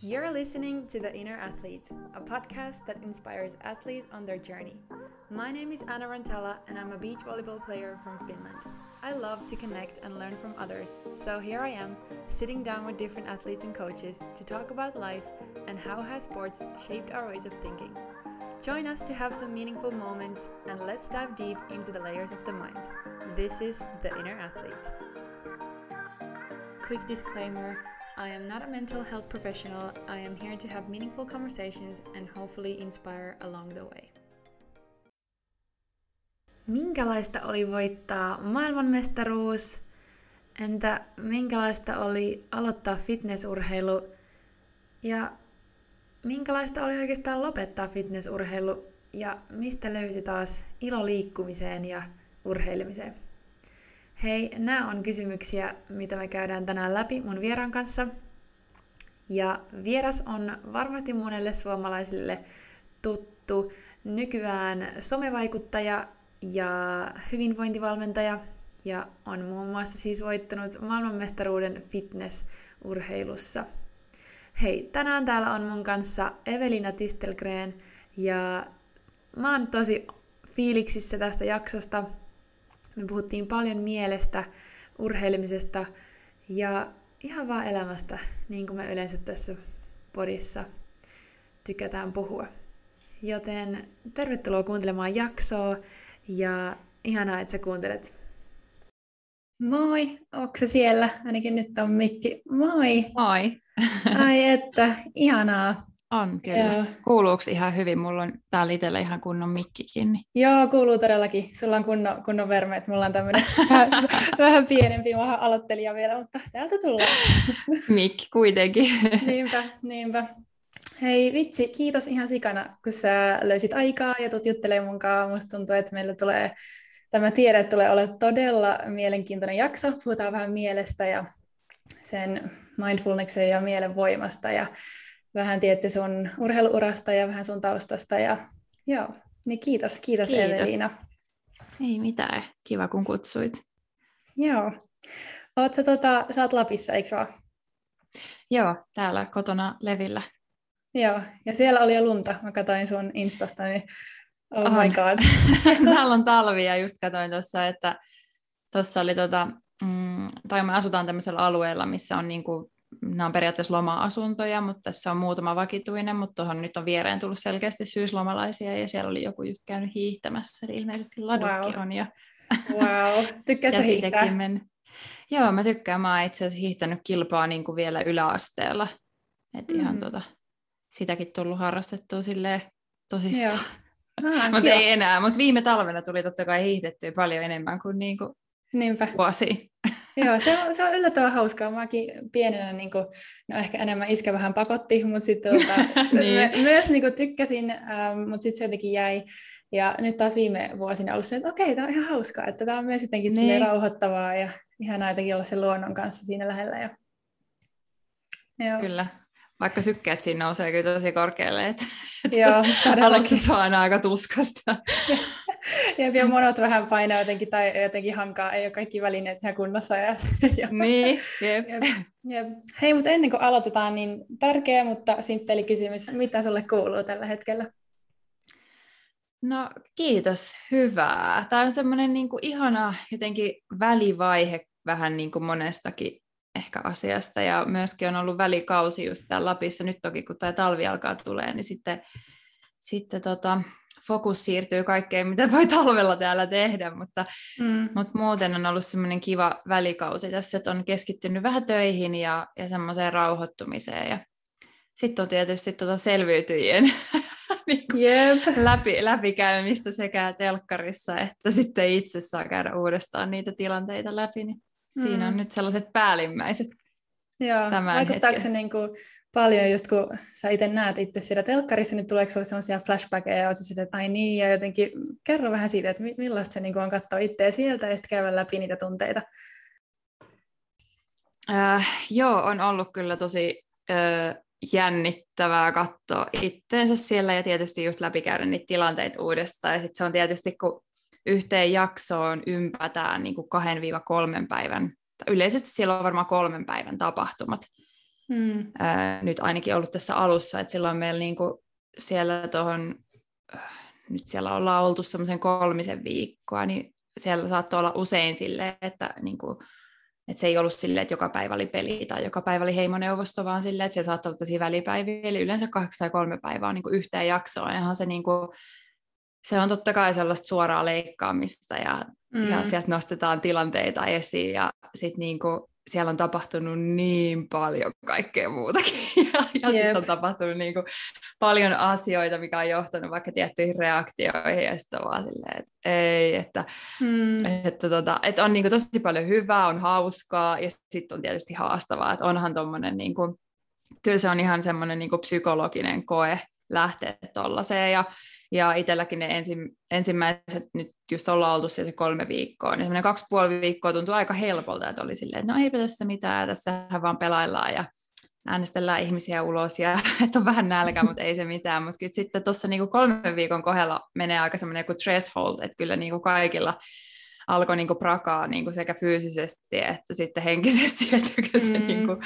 You're listening to The Inner Athlete, a podcast that inspires athletes on their journey. My name is Anna Rantala, and I'm a beach volleyball player from Finland. I love to connect and learn from others, so here I am, sitting down with different athletes and coaches to talk about life and how has sports shaped our ways of thinking. Join us to have some meaningful moments, and let's dive deep into the layers of the mind. This is The Inner Athlete. Quick disclaimer I am not a mental health professional. I am here to have meaningful conversations and hopefully inspire along the way. Minkälaista oli voittaa maailmanmestaruus? Entä minkälaista oli aloittaa fitnessurheilu? Ja minkälaista oli oikeastaan lopettaa fitnessurheilu? Ja mistä löysi taas ilo liikkumiseen ja urheilemiseen? Hei, nämä on kysymyksiä, mitä me käydään tänään läpi mun vieraan kanssa. Ja vieras on varmasti monelle suomalaisille tuttu nykyään somevaikuttaja ja hyvinvointivalmentaja ja on muun muassa siis voittanut maailmanmestaruuden fitnessurheilussa. Hei, tänään täällä on mun kanssa Evelina Tistelgren ja mä oon tosi fiiliksissä tästä jaksosta. Me puhuttiin paljon mielestä, urheilemisesta ja ihan vaan elämästä, niin kuin me yleensä tässä podissa tykätään puhua. Joten tervetuloa kuuntelemaan jaksoa ja ihanaa, että sä kuuntelet. Moi, onko siellä? Ainakin nyt on mikki. Moi! Moi! Ai että, ihanaa. On kyllä. Joo. Kuuluuko ihan hyvin? Mulla on täällä itsellä ihan kunnon mikkikin. Niin... Joo, kuuluu todellakin. Sulla on kunnon, kunnon vermeet. Mulla on tämmöinen vähän, vähän pienempi. Mä aloittelija vielä, mutta täältä tullaan. Mikki kuitenkin. niinpä, niinpä. Hei vitsi, kiitos ihan sikana, kun sä löysit aikaa ja tulet juttelemaan mun kanssa. Musta tuntuu, että meillä tulee, tämä tiedä tulee olla todella mielenkiintoinen jakso. Puhutaan vähän mielestä ja sen mindfulnesseen ja mielen voimasta ja vähän tietty sun urheiluurasta ja vähän sun taustasta. Ja, joo, niin kiitos, kiitos, kiitos. Evelina. Ei mitään, kiva kun kutsuit. Joo. Oot sä, tota, sä oot Lapissa, eikö vaan? Joo, täällä kotona Levillä. Joo, ja siellä oli jo lunta. Mä katsoin sun Instasta, niin oh on. my god. täällä on talvi ja just katsoin tuossa, että tuossa oli tota, mm, tai me asutaan tämmöisellä alueella, missä on niinku nämä on periaatteessa loma-asuntoja, mutta tässä on muutama vakituinen, mutta tuohon nyt on viereen tullut selkeästi syyslomalaisia, ja siellä oli joku just käynyt hiihtämässä, eli ilmeisesti ladutkin wow. on. Ja... Wow, tykkäätkö hiihtää? Men... Joo, mä tykkään. Mä oon itse asiassa hiihtänyt kilpaa niin kuin vielä yläasteella. Että mm. ihan tota, sitäkin tullut harrastettua silleen tosissaan. Ah, mutta ei enää, mutta viime talvena tuli totta kai hiihdettyä paljon enemmän kuin, niin kuin Niinpä. vuosi. Joo, se on, se on yllättävän hauskaa. Mäkin pienenä, niin kuin, no ehkä enemmän iskä vähän pakotti, mutta sitten tuota, niin. my, myös niin kuin, tykkäsin, ähm, mutta sitten se jotenkin jäi. Ja nyt taas viime vuosina ollut se, että okei, tämä on ihan hauskaa, että tämä on myös jotenkin niin. rauhoittavaa ja ihanaa jotenkin olla sen luonnon kanssa siinä lähellä. Ja... Joo. Kyllä, vaikka sykkeet siinä nousee kyllä tosi korkealle, että, se on aika tuskasta. ja vielä monot vähän painaa jotenkin tai jotenkin hankaa, ei ole kaikki välineet ihan kunnossa. Ja, niin, jep. Jep, jep. Hei, mutta ennen kuin aloitetaan, niin tärkeä, mutta simppeli kysymys. Mitä sulle kuuluu tällä hetkellä? No kiitos, hyvää. Tämä on semmoinen niin kuin ihana jotenkin välivaihe vähän niin kuin monestakin ehkä asiasta ja myöskin on ollut välikausi just täällä Lapissa, nyt toki kun tämä talvi alkaa tulee, niin sitten, sitten tota, fokus siirtyy kaikkeen, mitä voi talvella täällä tehdä, mutta, mm. mutta muuten on ollut semmoinen kiva välikausi tässä, että on keskittynyt vähän töihin ja, ja semmoiseen rauhoittumiseen ja sitten on tietysti tuota selviytyjien niin yep. läpi, läpikäymistä sekä telkkarissa että sitten itse saa käydä uudestaan niitä tilanteita läpi, niin siinä on mm. nyt sellaiset päällimmäiset Joo, tämän vaikuttaako hetken. se niin kuin paljon just kun sä itse näet itse siellä telkkarissa, niin tuleeko sinulle sellaisia flashbackeja ja olet sitten, että ai niin, ja jotenkin kerro vähän siitä, että millaista se niin kuin on katsoa itseä sieltä ja sitten käydä läpi niitä tunteita. Äh, joo, on ollut kyllä tosi äh, jännittävää katsoa itteensä siellä ja tietysti just läpikäydä niitä tilanteita uudestaan. Ja sitten se on tietysti, kun yhteen jaksoon ympätään niin kuin kahden viiva kolmen päivän, yleisesti siellä on varmaan kolmen päivän tapahtumat, mm. ää, nyt ainakin ollut tässä alussa, että silloin meillä niinku siellä tuohon, nyt siellä ollaan oltu semmoisen kolmisen viikkoa, niin siellä saattoi olla usein silleen, että niinku, että se ei ollut silleen, että joka päivä oli peli tai joka päivä oli heimoneuvosto, vaan silleen, että siellä saattoi olla tosi välipäiviä, eli yleensä kahdeksan tai kolme päivää on niin kuin yhteen jaksoon. Ihan se, niin kuin, se on totta kai sellaista suoraa leikkaamista ja, mm. ja sieltä nostetaan tilanteita esiin ja sitten niin kuin, siellä on tapahtunut niin paljon kaikkea muutakin. Ja, ja sitten on tapahtunut niin kuin paljon asioita, mikä on johtanut vaikka tiettyihin reaktioihin, ja sitten vaan silleen, että ei, että, hmm. että, tota, että on niin kuin tosi paljon hyvää, on hauskaa, ja sitten on tietysti haastavaa, että onhan tuommoinen, niin kuin, kyllä se on ihan semmoinen niin psykologinen koe lähteä tuollaiseen, ja ja itselläkin ne ensi, ensimmäiset, nyt just ollaan oltu siellä se kolme viikkoa, niin semmoinen kaksi puoli viikkoa tuntui aika helpolta, että oli silleen, että no eipä tässä mitään, tässähän vaan pelaillaan ja äänestellään ihmisiä ulos ja että on vähän nälkä, mutta ei se mitään. Mutta kyllä sitten tuossa niinku kolmen viikon kohdalla menee aika semmoinen kuin threshold, että kyllä niinku kaikilla alkoi niinku prakaa niinku sekä fyysisesti että sitten henkisesti, että kyllä se mm. niinku,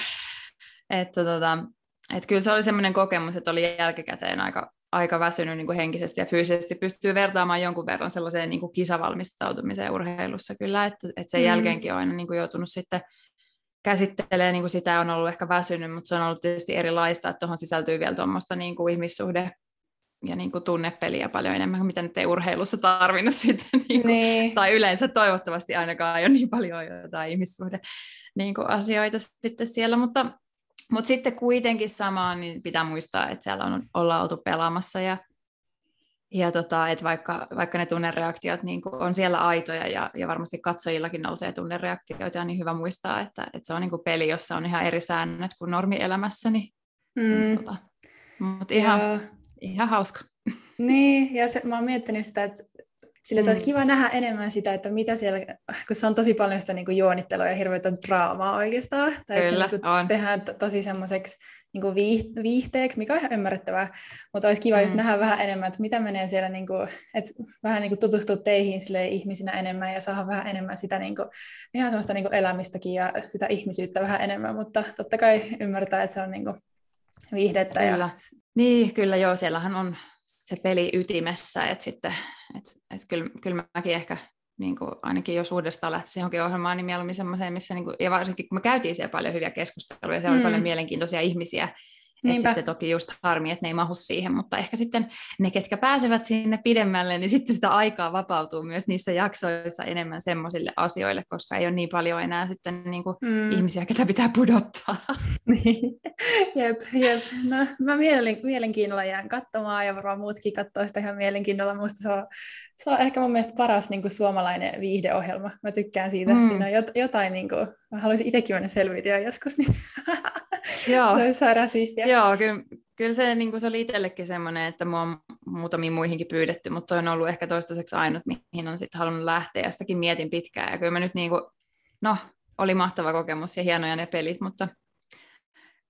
että tota, että kyllä se oli semmoinen kokemus, että oli jälkikäteen aika, aika väsynyt niin kuin henkisesti ja fyysisesti. Pystyy vertaamaan jonkun verran sellaiseen niin kuin kisavalmistautumiseen urheilussa kyllä, että, että sen mm. jälkeenkin on aina niin kuin joutunut sitten käsittelee niin kuin sitä on ollut ehkä väsynyt, mutta se on ollut tietysti erilaista, että tuohon sisältyy vielä tuommoista niin kuin ihmissuhde ja niin kuin tunnepeliä paljon enemmän, mitä nyt ei urheilussa tarvinnut sitten, niin kuin, niin. tai yleensä toivottavasti ainakaan ei ole niin paljon jotain ihmissuhde niin kuin asioita sitten siellä, mutta mutta sitten kuitenkin samaan niin pitää muistaa, että siellä on, ollaan oltu pelaamassa ja, ja tota, että vaikka, vaikka ne tunnereaktiot niin on siellä aitoja ja, ja varmasti katsojillakin nousee tunnereaktioita, niin hyvä muistaa, että, että se on niin peli, jossa on ihan eri säännöt kuin normielämässä. Niin, mm. tota, mutta ihan, ihan hauska. Niin, ja se, mä oon miettinyt sitä, että sillä mm. olisi kiva nähdä enemmän sitä, että mitä siellä, kun se on tosi paljon sitä niin kuin juonittelua ja hirveätä draamaa oikeastaan. Tai Kyllä, että se niin tehdään to, tosi semmoiseksi niin viihteeksi, mikä on ihan ymmärrettävää, mutta olisi kiva mm. just nähdä vähän enemmän, että mitä menee siellä, niin kuin, että vähän niin kuin tutustua teihin ihmisinä enemmän ja saada vähän enemmän sitä niin kuin, ihan semmoista niin kuin elämistäkin ja sitä ihmisyyttä vähän enemmän, mutta totta kai ymmärtää, että se on niin kuin viihdettä. Kyllä. Ja... Niin, kyllä joo, siellähän on se peli ytimessä, että sitten, et, et kyllä, kyllä mäkin ehkä niin kuin ainakin jos uudestaan lähtisi johonkin ohjelmaan, niin mieluummin semmoiseen, missä, niin kuin, ja varsinkin kun me käytiin siellä paljon hyviä keskusteluja, siellä mm. oli paljon mielenkiintoisia ihmisiä, että sitten toki just harmi, että ne ei mahu siihen, mutta ehkä sitten ne, ketkä pääsevät sinne pidemmälle, niin sitten sitä aikaa vapautuu myös niissä jaksoissa enemmän semmoisille asioille, koska ei ole niin paljon enää sitten niin kuin mm. ihmisiä, ketä pitää pudottaa. Niin. jep, jep. No, mä mielen, mielenkiinnolla jään katsomaan ja varmaan muutkin katsoo sitä ihan mielenkiinnolla. Musta se on, se on ehkä mun mielestä paras niin kuin suomalainen viihdeohjelma. Mä tykkään siitä. Mm. Siinä on jotain, niin kuin, mä haluaisin itsekin mennä selviytyä joskus. Niin Joo. se olisi sairaan siistiä. Joo, kyllä, kyllä se, niin kuin se oli itsellekin semmoinen, että mua on muutamiin muihinkin pyydetty, mutta on ollut ehkä toistaiseksi ainut, mihin on sitten halunnut lähteä, ja sitäkin mietin pitkään, ja kyllä mä nyt niin kuin, no, oli mahtava kokemus ja hienoja ne pelit, mutta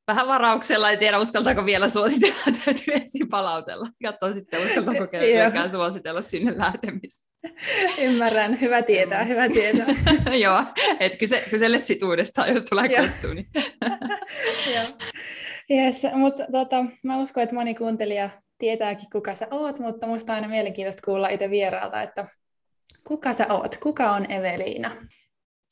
vähän varauksella, ei tiedä uskaltaako vielä suositella, täytyy ensin palautella. Katsoa sitten, uskaltaako kenelläkään suositella sinne lähtemistä. Ymmärrän, hyvä tietää, hyvä tietää. Joo, että kyse, kyselle sit uudestaan, jos tulee kutsu. Niin. yes, mutta tota, mä uskon, että moni kuuntelija tietääkin, kuka sä oot, mutta musta on aina mielenkiintoista kuulla itse vieraalta, että kuka sä oot, kuka on Eveliina?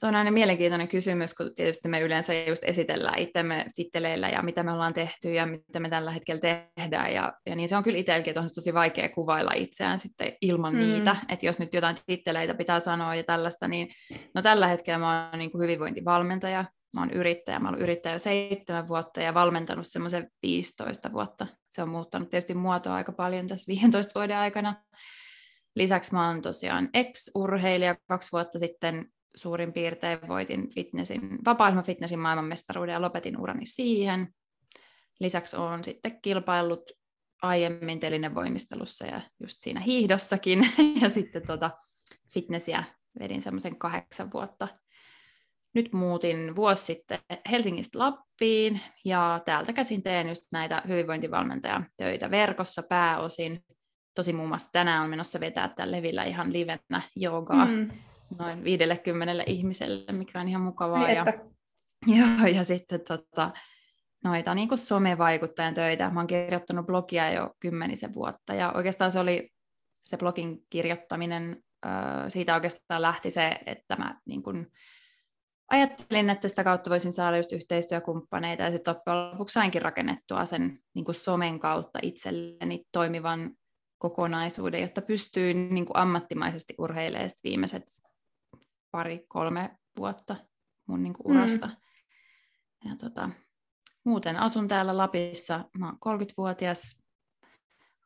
Se on aina mielenkiintoinen kysymys, kun tietysti me yleensä just esitellään itsemme titteleillä ja mitä me ollaan tehty ja mitä me tällä hetkellä tehdään. Ja, ja niin se on kyllä itselläkin, että on tosi vaikea kuvailla itseään sitten ilman mm. niitä. Että jos nyt jotain titteleitä pitää sanoa ja tällaista, niin no tällä hetkellä mä oon niin kuin hyvinvointivalmentaja, mä oon yrittäjä, mä oon yrittäjä jo seitsemän vuotta ja valmentanut semmoisen 15 vuotta. Se on muuttanut tietysti muotoa aika paljon tässä 15 vuoden aikana. Lisäksi mä oon tosiaan ex-urheilija kaksi vuotta sitten suurin piirtein voitin fitnessin, vapaa fitnessin maailmanmestaruuden ja lopetin urani siihen. Lisäksi olen sitten kilpaillut aiemmin telinevoimistelussa ja just siinä hiihdossakin. ja sitten tota fitnessiä vedin semmoisen kahdeksan vuotta. Nyt muutin vuosi sitten Helsingistä Lappiin ja täältä käsin teen just näitä hyvinvointivalmentajatöitä verkossa pääosin. Tosi muun muassa tänään on menossa vetää tällä levillä ihan livenä joogaa. Mm noin 50 ihmiselle, mikä on ihan mukavaa. Niin, ja, ja, ja sitten tota, noita niin kuin somevaikuttajan töitä. Mä oon kirjoittanut blogia jo kymmenisen vuotta ja oikeastaan se oli se blogin kirjoittaminen, siitä oikeastaan lähti se, että mä niin kuin ajattelin, että sitä kautta voisin saada just yhteistyökumppaneita ja sitten loppujen lopuksi sainkin rakennettua sen niin kuin somen kautta itselleni toimivan kokonaisuuden, jotta pystyy niin kuin ammattimaisesti urheilemaan viimeiset pari-kolme vuotta mun niin kuin urasta. Mm. Ja tota, muuten asun täällä Lapissa, mä oon 30-vuotias,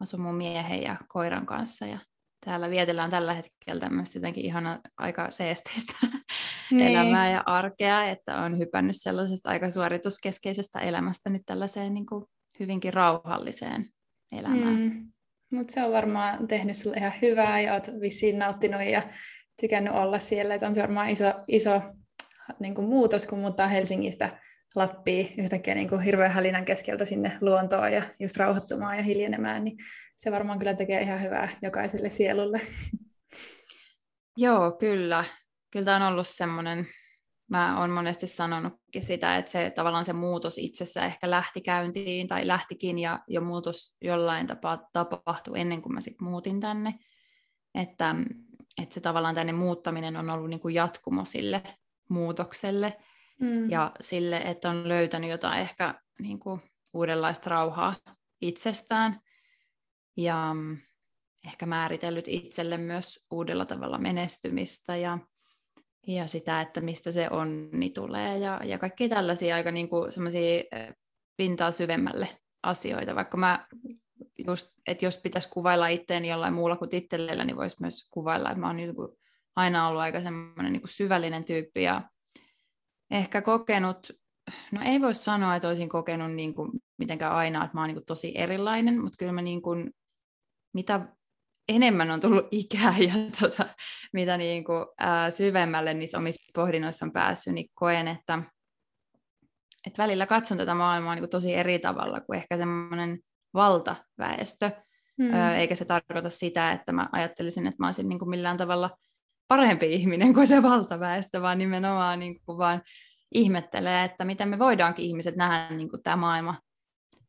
asun mun miehen ja koiran kanssa ja täällä vietellään tällä hetkellä tämmöistä jotenkin ihana aika seesteistä niin. elämää ja arkea, että on hypännyt sellaisesta aika suorituskeskeisestä elämästä nyt tällaiseen niin kuin hyvinkin rauhalliseen elämään. Mm. Mutta se on varmaan tehnyt sulle ihan hyvää ja oot vissiin nauttinut ja tykännyt olla siellä, että on se varmaan iso, iso niin kuin muutos, kun muuttaa Helsingistä Lappiin yhtäkkiä niin kuin hirveän hälinän keskeltä sinne luontoon ja just rauhoittumaan ja hiljenemään, niin se varmaan kyllä tekee ihan hyvää jokaiselle sielulle. Joo, kyllä. Kyllä tämä on ollut semmoinen, mä oon monesti sanonutkin sitä, että se tavallaan se muutos itsessä ehkä lähti käyntiin tai lähtikin ja jo muutos jollain tapaa tapahtui ennen kuin mä sitten muutin tänne. Että, että se tavallaan tänne muuttaminen on ollut niin kuin jatkumo sille muutokselle mm. ja sille, että on löytänyt jotain ehkä niin kuin uudenlaista rauhaa itsestään ja mm, ehkä määritellyt itselle myös uudella tavalla menestymistä ja, ja sitä, että mistä se onni tulee ja, ja kaikki tällaisia aika niin kuin pintaa syvemmälle asioita, vaikka mä just, että jos pitäisi kuvailla itteeni jollain muulla kuin titteleillä, niin voisi myös kuvailla, että mä oon niin kuin aina ollut aika semmoinen niin syvällinen tyyppi ja ehkä kokenut, no ei voi sanoa, että olisin kokenut niin kuin mitenkään aina, että mä oon niin kuin tosi erilainen, mutta kyllä mä niin kuin, mitä enemmän on tullut ikää ja tota, mitä niin kuin, ää, syvemmälle niissä omissa pohdinnoissa on päässyt, niin koen, että, että välillä katson tätä maailmaa niin kuin tosi eri tavalla kuin ehkä semmoinen valtaväestö, mm. Ö, eikä se tarkoita sitä, että mä ajattelisin, että mä olisin niin kuin millään tavalla parempi ihminen kuin se valtaväestö, vaan nimenomaan niin kuin vaan ihmettelee, että miten me voidaankin ihmiset nähdä niin kuin tämä maailma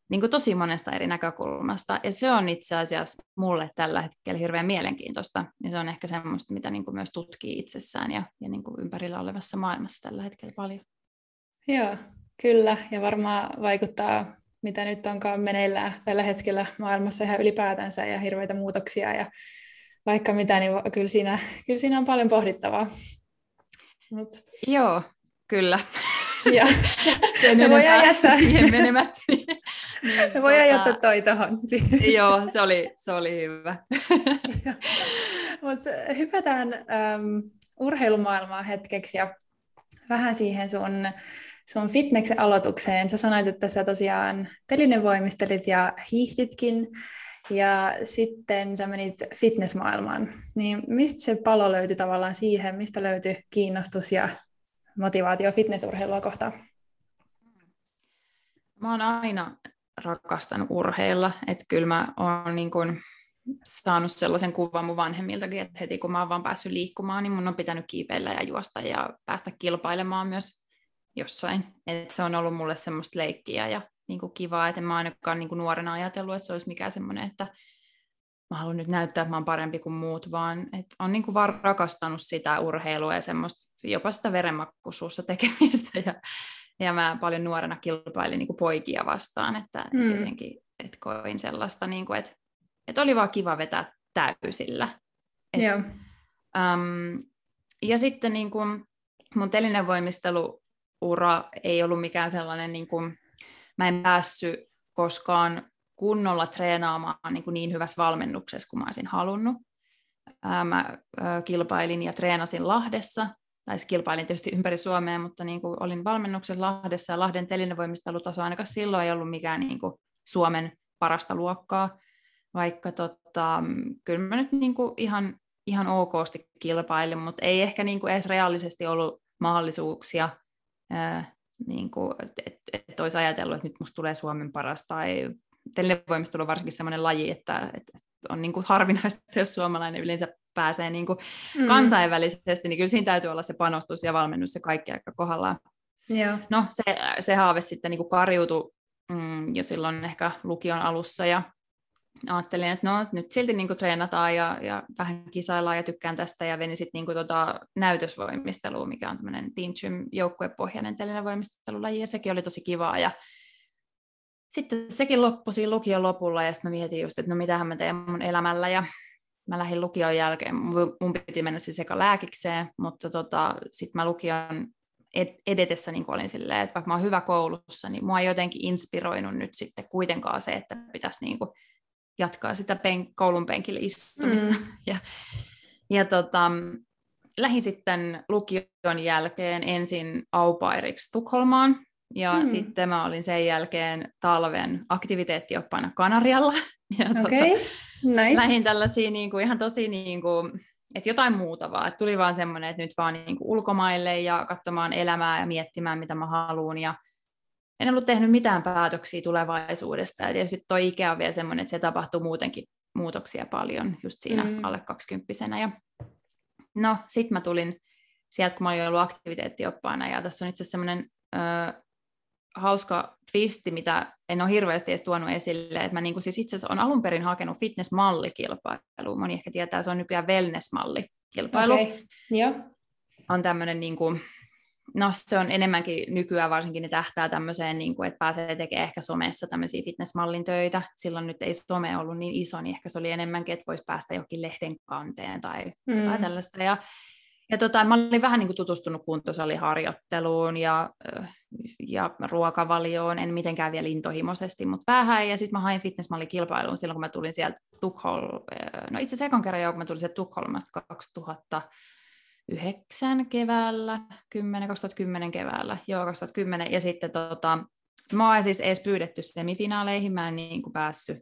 niin kuin tosi monesta eri näkökulmasta. Ja se on itse asiassa mulle tällä hetkellä hirveän mielenkiintoista. Ja se on ehkä semmoista, mitä niin kuin myös tutkii itsessään ja, ja niin kuin ympärillä olevassa maailmassa tällä hetkellä paljon. Joo, kyllä. Ja varmaan vaikuttaa, mitä nyt onkaan meneillään tällä hetkellä maailmassa ihan ylipäätänsä ja hirveitä muutoksia ja vaikka mitä, niin kyllä siinä, kyllä siinä on paljon pohdittavaa. Mut. Joo, kyllä. Ja. Sen me voidaan jättää siihen menemättä. Niin, niin, me voidaan tota... jättää toi tohon. Joo, se oli, se oli hyvä. Mutta hypätään um, urheilumaailmaan hetkeksi ja vähän siihen sun, sun fitneksen aloitukseen. Sä sanoit, että sä tosiaan telinevoimistelit ja hiihditkin ja sitten sä menit fitnessmaailmaan. Niin mistä se palo löytyi tavallaan siihen? Mistä löytyi kiinnostus ja motivaatio fitnessurheilua kohtaan? Mä oon aina rakastanut urheilla, että kyllä mä oon niin kun saanut sellaisen kuvan mun vanhemmiltakin, että heti kun mä oon vaan päässyt liikkumaan, niin mun on pitänyt kiipeillä ja juosta ja päästä kilpailemaan myös jossain. Et se on ollut mulle semmoista leikkiä ja niin kuin kivaa, että en mä ainakaan niin kuin nuorena ajatellut, että se olisi mikään semmoinen, että mä haluan nyt näyttää, että mä oon parempi kuin muut, vaan että on niin kuin vaan rakastanut sitä urheilua ja semmoista jopa sitä verenmakkusuussa tekemistä ja, ja mä paljon nuorena kilpailin niin kuin poikia vastaan, että mm. jotenkin että koin sellaista, niin kuin, että, että oli vaan kiva vetää täysillä. Et, Joo. Um, ja sitten niin kuin, mun telinevoimisteluura ei ollut mikään sellainen niin kuin, mä en päässyt koskaan kunnolla treenaamaan niin, kuin niin hyvässä valmennuksessa kuin mä olisin halunnut. Mä kilpailin ja treenasin Lahdessa, tai siis kilpailin tietysti ympäri Suomea, mutta niin kuin olin valmennuksen Lahdessa ja Lahden telinevoimistelutaso ainakaan silloin ei ollut mikään niin kuin Suomen parasta luokkaa, vaikka tota, kyllä mä nyt niin kuin ihan, ihan okosti kilpailin, mutta ei ehkä niin kuin edes reaalisesti ollut mahdollisuuksia niin kuin, että et olisi ajatellut, että nyt musta tulee Suomen paras, tai televoimistelu on varsinkin sellainen laji, että, että on niin kuin harvinaista, jos suomalainen yleensä pääsee niin kuin mm. kansainvälisesti, niin kyllä siinä täytyy olla se panostus ja valmennus ja kaikki aika kohdallaan. Joo. No se, se haave sitten niin kuin kariutui mm, jo silloin ehkä lukion alussa ja ajattelin, että no nyt silti niin kuin treenataan ja, ja vähän kisaillaan ja tykkään tästä ja venin sitten niin tota näytösvoimisteluun, mikä on tämmöinen Team Gym joukkuepohjainen voimistelulaji ja sekin oli tosi kivaa ja sitten sekin loppui siinä lukion lopulla ja sitten mä mietin just, että no mitähän mä teen mun elämällä ja mä lähdin lukion jälkeen, mun piti mennä siis sekä lääkikseen, mutta tota, sitten mä lukion edetessä niin olin silleen, että vaikka mä oon hyvä koulussa, niin mua ei jotenkin inspiroinut nyt sitten kuitenkaan se, että pitäisi niin kuin jatkaa sitä pen- koulun penkille istumista. Mm. Ja, ja tota, lähdin sitten lukion jälkeen ensin aupairiksi Tukholmaan, ja mm. sitten mä olin sen jälkeen talven aktiviteettioppaina Kanarialla. Ja okay. tota, nice. lähdin tällaisiin niin kuin, ihan tosi niin kuin, että jotain muuta vaan. Että tuli vaan semmoinen, että nyt vaan niin kuin ulkomaille ja katsomaan elämää ja miettimään, mitä mä haluan. Ja en ollut tehnyt mitään päätöksiä tulevaisuudesta. Ja tietysti toi ikä on vielä semmoinen, että se tapahtuu muutenkin muutoksia paljon just siinä mm. alle kaksikymppisenä. Ja no, sitten mä tulin sieltä, kun mä olin ollut aktiviteettioppaana, ja tässä on itse asiassa semmoinen hauska twisti, mitä en ole hirveästi edes tuonut esille, että mä niin siis itse asiassa olen alun perin hakenut fitness-mallikilpailuun. Moni ehkä tietää, se on nykyään wellness-mallikilpailu. Okay. Joo. On tämmöinen, niin kuin, no se on enemmänkin nykyään varsinkin ne tähtää tämmöiseen, niin kuin, että pääsee tekemään ehkä somessa tämmöisiä fitnessmallin töitä. Silloin nyt ei some ollut niin iso, niin ehkä se oli enemmänkin, että voisi päästä jokin lehden kanteen tai mm. jotain tällaista. Ja ja tota, mä olin vähän niin kuin tutustunut kuntosaliharjoitteluun ja, ja ruokavalioon, en mitenkään vielä intohimoisesti, mutta vähän. Ja sitten mä hain fitnessmallikilpailuun silloin, kun mä tulin sieltä Tukholm, no itse asiassa kerran jo, kun mä tulin sieltä Tukholmasta 2009 keväällä, 10, 2010 keväällä, joo 2010, ja sitten tota, mä oon siis edes pyydetty semifinaaleihin, mä en niin kuin päässyt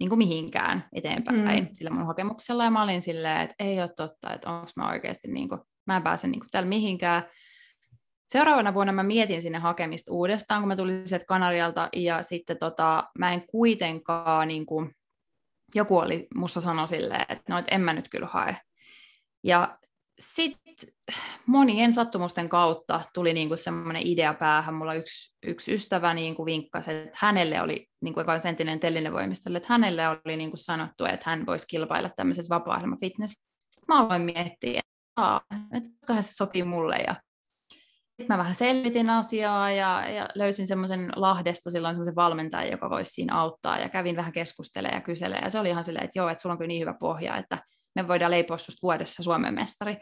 niin kuin mihinkään eteenpäin mm. sillä mun hakemuksella. Ja mä olin silleen, että ei ole totta, että onko mä oikeasti, niin kuin, mä en pääse niin kuin täällä mihinkään. Seuraavana vuonna mä mietin sinne hakemista uudestaan, kun mä tulin sieltä Kanarialta, ja sitten tota, mä en kuitenkaan, niin kuin, joku oli musta sanoi silleen, että no, että en mä nyt kyllä hae. Ja sitten monien sattumusten kautta tuli niinku semmoinen idea päähän. Mulla yksi, yksi ystävä niinku vinkkasi, että hänelle oli, niinku joka on sentinen tellinen voimistelu, että hänelle oli niinku sanottu, että hän voisi kilpailla tämmöisessä vapaa fitness. Sitten mä aloin miettiä, että se sopii mulle. Ja sitten mä vähän selitin asiaa ja, ja löysin semmoisen Lahdesta silloin semmoisen valmentajan, joka voisi siinä auttaa ja kävin vähän keskustelemaan ja kyselemään. Ja se oli ihan silleen, että joo, että sulla on kyllä niin hyvä pohja, että me voidaan leipoa susta vuodessa Suomen mestari.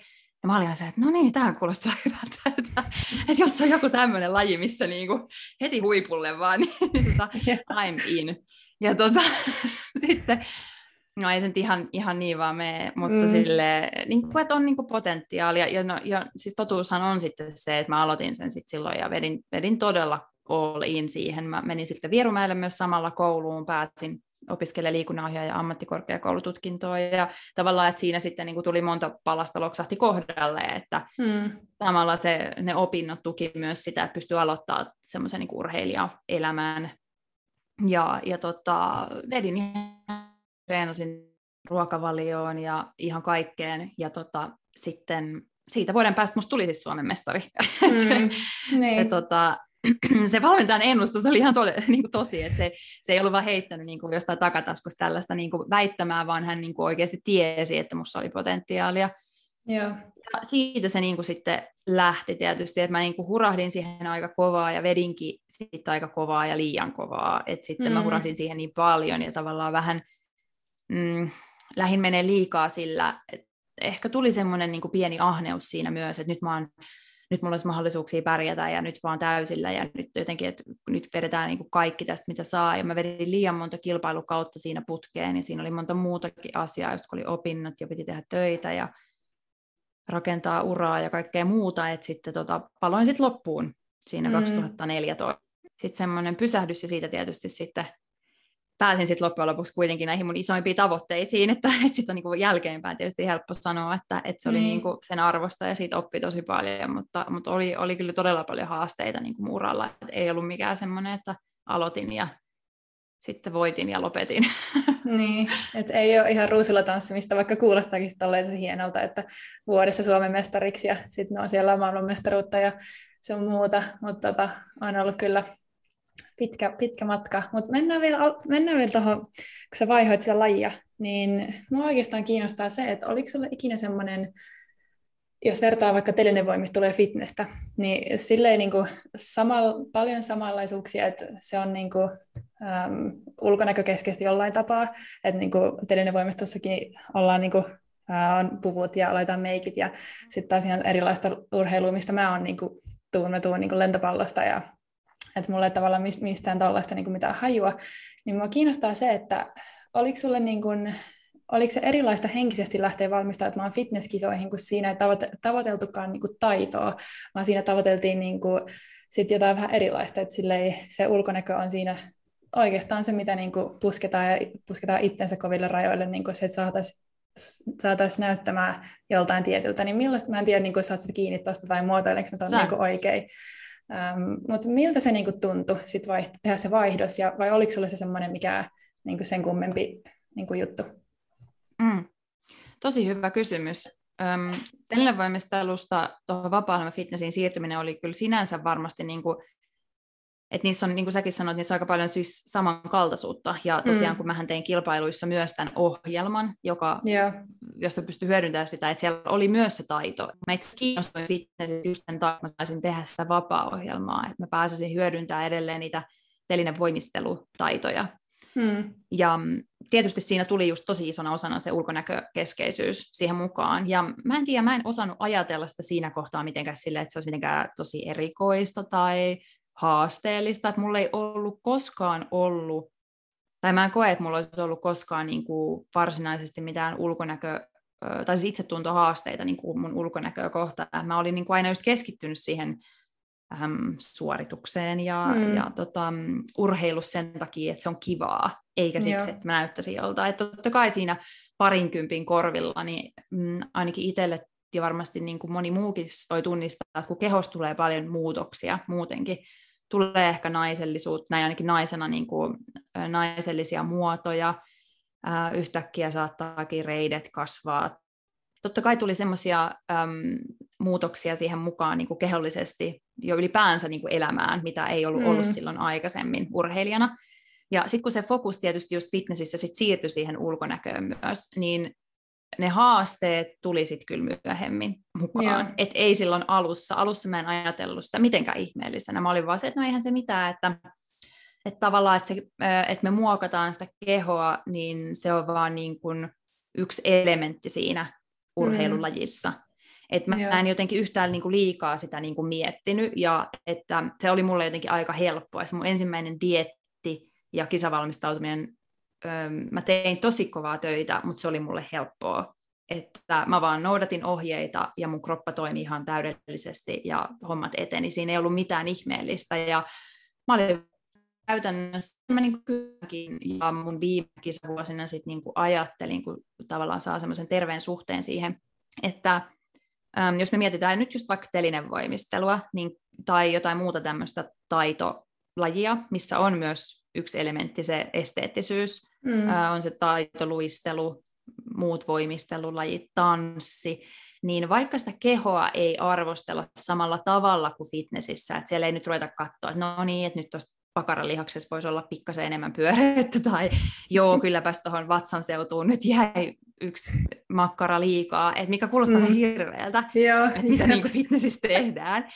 Ja mä olin se, että no niin, tämä kuulostaa hyvältä, että, että jos on joku tämmöinen laji, missä niinku heti huipulle vaan, niin tota, I'm in. Ja tota, sitten, no ei se nyt ihan, ihan niin vaan mene, mutta mm. sille, niin kuin, että on niin kuin potentiaalia. Ja, no, ja siis totuushan on sitten se, että mä aloitin sen sitten silloin ja vedin, vedin todella all in siihen. Mä menin sitten Vierumäelle myös samalla kouluun, pääsin opiskelee liikunnanohjaaja ammattikorkeakoulututkintoa ja tavallaan, että siinä sitten niin kuin tuli monta palasta loksahti kohdalle, että hmm. samalla se, ne opinnot tuki myös sitä, että pystyy aloittaa semmoisen niin urheilijaelämän ja, ja tota, vedin treenasin ruokavalioon ja ihan kaikkeen ja tota, sitten siitä vuoden päästä musta tuli siis Suomen mestari. Mm, se, niin. se, tota, se valmentajan ennustus oli ihan tole, niin kuin tosi, että se, se ei ollut vaan heittänyt niin kuin jostain takataskusta tällaista niin kuin väittämää, vaan hän niin kuin oikeasti tiesi, että minussa oli potentiaalia. Joo. Ja siitä se niin kuin sitten lähti tietysti, että mä niin kuin hurahdin siihen aika kovaa ja vedinkin sitten aika kovaa ja liian kovaa, että sitten mm. mä hurahdin siihen niin paljon ja tavallaan vähän mm, lähin menee liikaa sillä, että ehkä tuli semmoinen niin pieni ahneus siinä myös, että nyt mä oon nyt mulla olisi mahdollisuuksia pärjätä ja nyt vaan täysillä ja nyt jotenkin, että nyt vedetään niin kuin kaikki tästä, mitä saa. Ja mä vedin liian monta kilpailukautta siinä putkeen ja siinä oli monta muutakin asiaa, just kun oli opinnot ja piti tehdä töitä ja rakentaa uraa ja kaikkea muuta, että sitten tota, paloin sitten loppuun siinä mm. 2014. Sitten semmoinen pysähdys ja siitä tietysti sitten pääsin sitten loppujen lopuksi kuitenkin näihin mun isoimpiin tavoitteisiin, että, että sitten on niin jälkeenpäin tietysti helppo sanoa, että, että se oli niin. Niin kuin sen arvosta ja siitä oppi tosi paljon, mutta, mutta oli, oli kyllä todella paljon haasteita niin kuin uralla, että ei ollut mikään semmoinen, että aloitin ja sitten voitin ja lopetin. Niin, että ei ole ihan ruusilla tanssimista, vaikka kuulostaakin tolleen hienolta, että vuodessa Suomen mestariksi ja sitten on siellä maailmanmestaruutta ja sun muuta, mutta tota, on ollut kyllä pitkä, pitkä matka. Mutta mennään vielä, mennään vielä tuohon, kun sä vaihoit sitä lajia, niin mua oikeastaan kiinnostaa se, että oliko sulla ikinä semmoinen, jos vertaa vaikka telenevoimista tulee fitnessä, niin silleen niin kuin samal, paljon samanlaisuuksia, että se on niin kuin, äm, ulkonäkökeskeisesti jollain tapaa, että niin kuin telenevoimistossakin ollaan niin kuin, ää, on puvut ja laitetaan meikit ja sitten taas ihan erilaista urheilua, mistä mä oon niin kuin, tuun, mä tuun niin kuin lentopallosta ja että mulla ei tavallaan mistään tuollaista niin mitään hajua, niin mua kiinnostaa se, että oliko sulle niin kuin, oliko se erilaista henkisesti lähteä valmistautumaan fitnesskisoihin, kun siinä ei tavoite- tavoiteltukaan niin kuin taitoa, vaan siinä tavoiteltiin niin kuin sit jotain vähän erilaista, että se ulkonäkö on siinä oikeastaan se, mitä niin kuin pusketaan ja pusketaan itsensä koville rajoille, niin kuin se, että saataisiin saatais näyttämään joltain tietyltä, niin millaista, mä en tiedä, niin kuin saat kiinni tuosta tai muotoilenko mä tuon niin oikein, Um, Mutta miltä se niinku tuntui sit vai, tehdä se vaihdos, ja, vai oliko sulle se semmoinen mikä niinku sen kummempi niinku juttu? Mm. Tosi hyvä kysymys. Öm, televoimistelusta tuohon vapaa fitnessiin siirtyminen oli kyllä sinänsä varmasti niinku että niissä on, niin kuin säkin sanoit, niissä on aika paljon siis samankaltaisuutta. Ja tosiaan, mm. kun mähän tein kilpailuissa myös tämän ohjelman, joka, yeah. jossa pystyi hyödyntämään sitä, että siellä oli myös se taito. Mä itse kiinnostuin fitnessistä just sen takia, että mä saisin tehdä sitä vapaa-ohjelmaa, että mä pääsisin hyödyntämään edelleen niitä telinen voimistelutaitoja. Mm. Ja tietysti siinä tuli just tosi isona osana se ulkonäkökeskeisyys siihen mukaan. Ja mä en tiedä, mä en osannut ajatella sitä siinä kohtaa mitenkään sille, että se olisi mitenkään tosi erikoista tai haasteellista, että mulla ei ollut koskaan ollut, tai mä en koe, että mulla olisi ollut koskaan niin kuin varsinaisesti mitään ulkonäkö, tai siis itsetuntohaasteita niin kuin mun ulkonäköä kohtaan. Mä olin niin kuin aina just keskittynyt siihen äm, suoritukseen ja, mm. ja tota, urheilu sen takia, että se on kivaa, eikä siksi, Joo. että mä näyttäisin joltain. Että totta kai siinä parinkympin korvilla, niin mm, ainakin itselle ja varmasti niin kuin moni muukin voi tunnistaa, että kun kehossa tulee paljon muutoksia muutenkin, tulee ehkä naisellisuutta, näin ainakin naisena niin kuin, naisellisia muotoja, ää, yhtäkkiä saattaakin reidet kasvaa. Totta kai tuli semmoisia muutoksia siihen mukaan niin kuin kehollisesti jo ylipäänsä niin kuin elämään, mitä ei ollut mm. ollut silloin aikaisemmin urheilijana. Ja sitten kun se fokus tietysti just fitnessissä sit siirtyi siihen ulkonäköön myös, niin ne haasteet tuli sitten kyllä myöhemmin mukaan. Et ei silloin alussa. Alussa mä en ajatellut sitä mitenkään ihmeellisenä. Mä olin vaan se, että no eihän se mitään, että, että tavallaan, että, se, että me muokataan sitä kehoa, niin se on vaan niin kuin yksi elementti siinä urheilulajissa. Mm. Että mä Joo. en jotenkin yhtään niin kuin liikaa sitä niin kuin miettinyt, ja että se oli mulle jotenkin aika helppoa. Se mun ensimmäinen dietti ja kisavalmistautuminen mä tein tosi kovaa töitä, mutta se oli mulle helppoa. Että mä vaan noudatin ohjeita ja mun kroppa toimi ihan täydellisesti ja hommat eteni. Siinä ei ollut mitään ihmeellistä ja mä olin käytännössä mä niin kylläkin ja mun viime kisavuosina sit niin ajattelin, kun tavallaan saa semmoisen terveen suhteen siihen, että äm, jos me mietitään nyt just vaikka telinevoimistelua niin, tai jotain muuta tämmöistä taitolajia, missä on myös yksi elementti, se esteettisyys, mm. äh, on se taitoluistelu, muut voimistelulajit, tanssi, niin vaikka sitä kehoa ei arvostella samalla tavalla kuin fitnessissä, että siellä ei nyt ruveta katsoa, että no niin, että nyt tuosta pakaralihaksessa voisi olla pikkasen enemmän pyöreitä, tai joo, kylläpäs tuohon vatsan seutuun nyt jäi yksi makkara liikaa, että mikä kuulostaa mm. hirveältä, että mitä niin fitnessissä tehdään.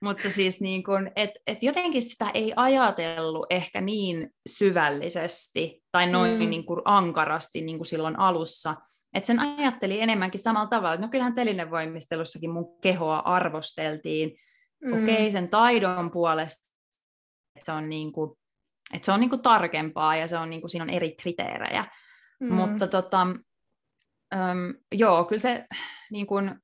Mutta siis niin kun, et, et jotenkin sitä ei ajatellut ehkä niin syvällisesti tai noin mm. niin kuin ankarasti niin kuin silloin alussa. Et sen ajatteli enemmänkin samalla tavalla, että no kyllähän telinevoimistelussakin mun kehoa arvosteltiin. Mm. Okei, okay, sen taidon puolesta että se on, niin kuin, että se on niin kuin tarkempaa ja se on, niin kuin, siinä on eri kriteerejä. Mm. Mutta tota, um, joo, kyllä se niin kuin,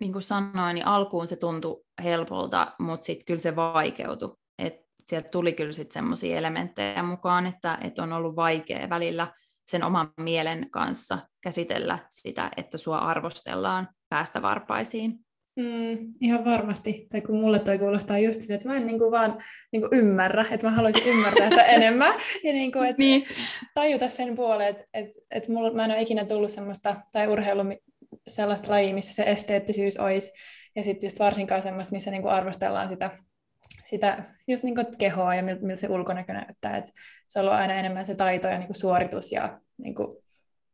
niin kuin sanoin, niin alkuun se tuntui helpolta, mutta sitten kyllä se vaikeutui. Et sieltä tuli kyllä sitten semmoisia elementtejä mukaan, että, että on ollut vaikea välillä sen oman mielen kanssa käsitellä sitä, että sua arvostellaan päästä varpaisiin. Mm, ihan varmasti. Tai kun mulle toi kuulostaa just sitä, että mä en niinku vaan niinku ymmärrä, että mä haluaisin ymmärtää sitä enemmän. Ja niinku, et niin. tajuta sen puoleen, että et, et mulla, mä en ole ikinä tullut semmoista, tai urheilu sellaista lajia, missä se esteettisyys olisi ja sitten just varsinkaan semmoista, missä niin kuin arvostellaan sitä, sitä just niin kuin kehoa ja miltä, miltä se ulkonäkö näyttää. Et se on ollut aina enemmän se taito ja niin kuin suoritus ja niin kuin,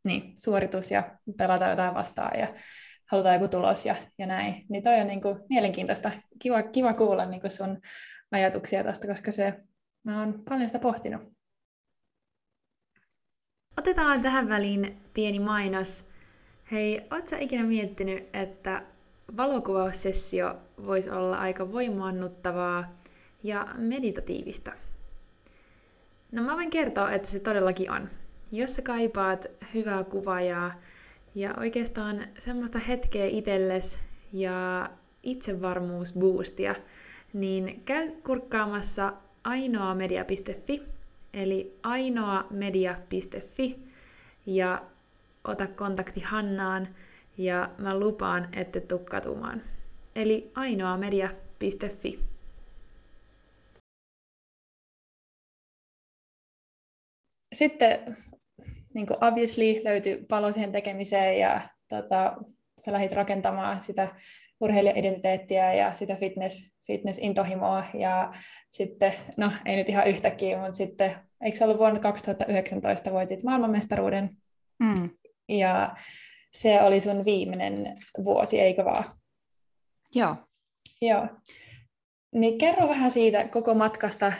niin, suoritus ja pelata jotain vastaan ja halutaan joku tulos ja, ja näin. Niin toi on niin kuin mielenkiintoista. Kiva, kiva kuulla niin kuin sun ajatuksia tästä, koska se, mä oon paljon sitä pohtinut. Otetaan tähän väliin pieni mainos. Hei, ootko ikinä miettinyt, että valokuvaussessio voisi olla aika voimaannuttavaa ja meditatiivista? No mä voin kertoa, että se todellakin on. Jos sä kaipaat hyvää kuvaajaa ja oikeastaan semmoista hetkeä itselles ja itsevarmuusboostia, niin käy kurkkaamassa ainoamedia.fi, eli ainoamedia.fi, ja ota kontakti Hannaan, ja mä lupaan, että tukkatumaan. Eli ainoamedia.fi. Sitten niin kuin obviously löytyi palo siihen tekemiseen ja tota, sä lähdit rakentamaan sitä urheilijaidentiteettiä ja sitä fitness, fitness-intohimoa ja sitten, no ei nyt ihan yhtäkkiä, mutta sitten, eikö se ollut vuonna 2019 voitit maailmanmestaruuden mm. Ja se oli sun viimeinen vuosi, eikö vaan? Joo. Joo. Niin kerro vähän siitä koko matkasta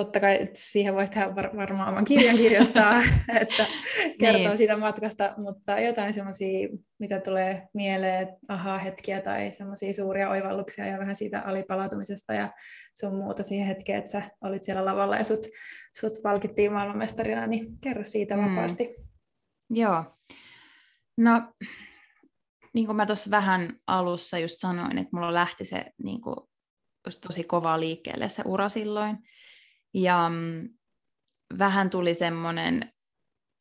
totta kai siihen voisi tehdä var- varmaan oman kirjan kirjoittaa, että kertoo niin. siitä matkasta, mutta jotain semmoisia, mitä tulee mieleen, aha-hetkiä tai semmoisia suuria oivalluksia ja vähän siitä alipalautumisesta ja sun muuta siihen hetkeen, että sä olit siellä lavalla ja sut, sut palkittiin maailmanmestarina, niin kerro siitä mm. vapaasti. Joo. No, niin kuin mä tuossa vähän alussa just sanoin, että mulla lähti se niin kuin, just tosi kovaa liikkeelle se ura silloin, ja mm, vähän tuli semmoinen,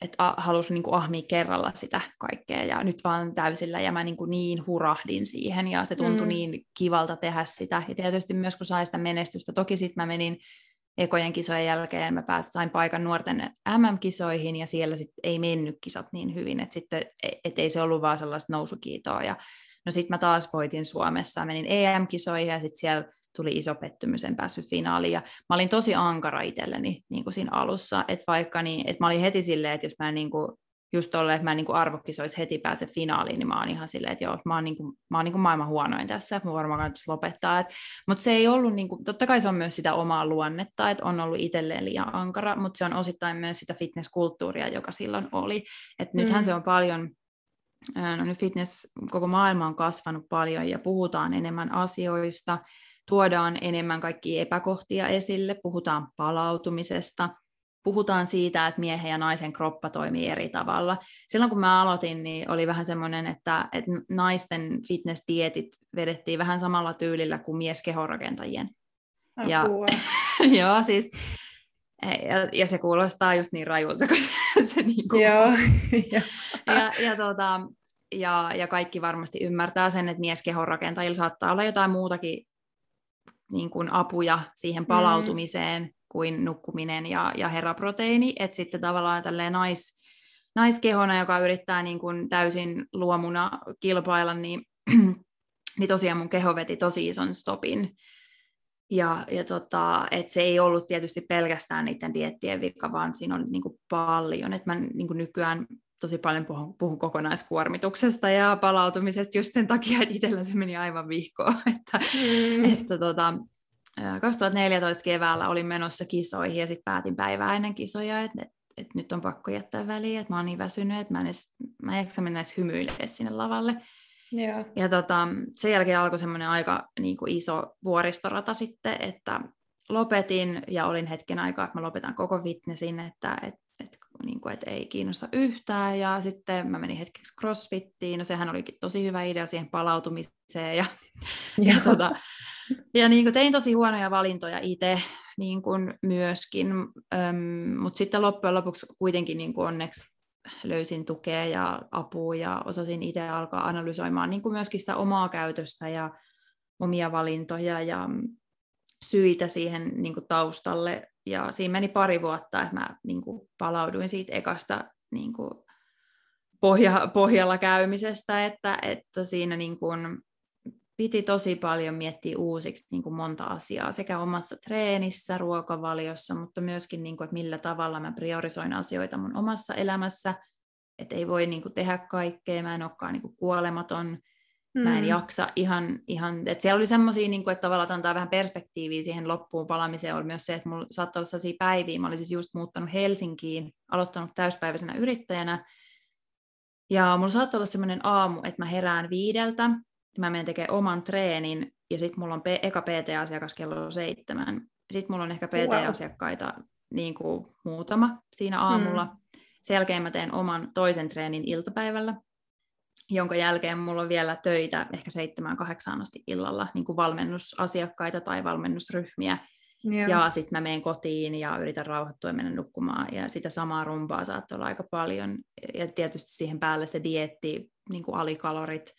että halusi niin kuin ahmia kerralla sitä kaikkea ja nyt vaan täysillä ja mä niin, kuin niin hurahdin siihen ja se tuntui mm. niin kivalta tehdä sitä. Ja tietysti myös kun sai sitä menestystä, toki sitten mä menin ekojen kisojen jälkeen, mä pääsin, sain paikan nuorten MM-kisoihin ja siellä sitten ei mennyt kisat niin hyvin, että sitten et ei se ollut vaan sellaista nousukiitoa ja no sitten mä taas voitin Suomessa, menin EM-kisoihin ja sitten siellä tuli iso pettymys, en päässyt finaaliin. Ja mä olin tosi ankara itselleni niin kuin siinä alussa, että vaikka niin, että mä olin heti silleen, että jos mä niin kuin, just tolle, että mä en niin kuin arvokkisoisi heti pääse finaaliin, niin mä oon ihan silleen, että joo, mä oon, niin kuin, mä oon niin kuin maailman huonoin tässä, että mä varmaan kannattaisi lopettaa. Et, mutta se ei ollut, niin kuin, totta kai se on myös sitä omaa luonnetta, että on ollut itselleen liian ankara, mutta se on osittain myös sitä fitnesskulttuuria, joka silloin oli. että nythän mm. se on paljon, no nyt fitness, koko maailma on kasvanut paljon ja puhutaan enemmän asioista, tuodaan enemmän kaikkia epäkohtia esille, puhutaan palautumisesta, puhutaan siitä, että miehen ja naisen kroppa toimii eri tavalla. Silloin kun mä aloitin, niin oli vähän semmoinen, että, että naisten fitness-dietit vedettiin vähän samalla tyylillä kuin mieskehonrakentajien. Apua. Ja, joo, siis ja, ja se kuulostaa just niin rajulta, kun se, se niin kuin... Joo. ja, ja, tuota, ja, ja kaikki varmasti ymmärtää sen, että mieskehonrakentajilla saattaa olla jotain muutakin niin kuin apuja siihen mm. palautumiseen mm. Kuin nukkuminen ja, ja heraproteiini, että sitten tavallaan tälleen nais, naiskehona, joka yrittää niin kuin täysin luomuna kilpailla, niin, niin tosiaan mun keho veti tosi ison stopin. Ja, ja tota, et se ei ollut tietysti pelkästään niiden diettien vika, vaan siinä oli niin kuin paljon. Et mä niin kuin nykyään tosi paljon puhun, puhun kokonaiskuormituksesta ja palautumisesta just sen takia, että itsellä se meni aivan vihkoon. Että, mm. että tota, 2014 keväällä olin menossa kisoihin ja sitten päätin päivää ennen kisoja, että, että, että nyt on pakko jättää väliin, että mä oon niin väsynyt, että mä en, edes, mä en jaksa mennä edes hymyilemään sinne lavalle. Yeah. Ja tota, sen jälkeen alkoi semmoinen aika niin kuin iso vuoristorata sitten, että lopetin ja olin hetken aikaa, että mä lopetan koko fitnessin, että, että että niin kuin, että ei kiinnosta yhtään. Ja sitten mä menin hetkeksi crossfittiin, no sehän olikin tosi hyvä idea siihen palautumiseen. Ja, ja, tota, ja niin kuin tein tosi huonoja valintoja itse niin kuin myöskin, mutta sitten loppujen lopuksi kuitenkin niin kuin onneksi löysin tukea ja apua ja osasin itse alkaa analysoimaan niin kuin myöskin sitä omaa käytöstä ja omia valintoja ja syitä siihen niin kuin taustalle. Ja siinä meni pari vuotta, että mä niin kuin palauduin siitä ekasta niin kuin pohja, pohjalla käymisestä, että, että siinä niin kuin piti tosi paljon miettiä uusiksi niin kuin monta asiaa sekä omassa treenissä, ruokavaliossa, mutta myöskin, niin kuin, että millä tavalla mä priorisoin asioita mun omassa elämässä, että ei voi niin kuin, tehdä kaikkea, mä en olekaan niin kuin, kuolematon, mm. mä en mm. jaksa ihan, ihan että siellä oli semmoisia, niin kuin, että tavallaan antaa vähän perspektiiviä siihen loppuun palamiseen, oli myös se, että mulla saattoi olla sellaisia päiviä, mä olin siis just muuttanut Helsinkiin, aloittanut täyspäiväisenä yrittäjänä, ja mulla saattoi olla semmoinen aamu, että mä herään viideltä, mä menen tekemään oman treenin, ja sitten mulla on P- eka PT-asiakas kello seitsemän. Sitten mulla on ehkä PT-asiakkaita wow. niin kuin muutama siinä aamulla. Mm. Sen jälkeen mä teen oman toisen treenin iltapäivällä, jonka jälkeen mulla on vielä töitä ehkä seitsemään kahdeksaan asti illalla, niin kuin valmennusasiakkaita tai valmennusryhmiä. Joo. Ja sitten mä menen kotiin ja yritän rauhoittua ja mennä nukkumaan. Ja sitä samaa rumpaa saattaa olla aika paljon. Ja tietysti siihen päälle se dietti, niin kuin alikalorit,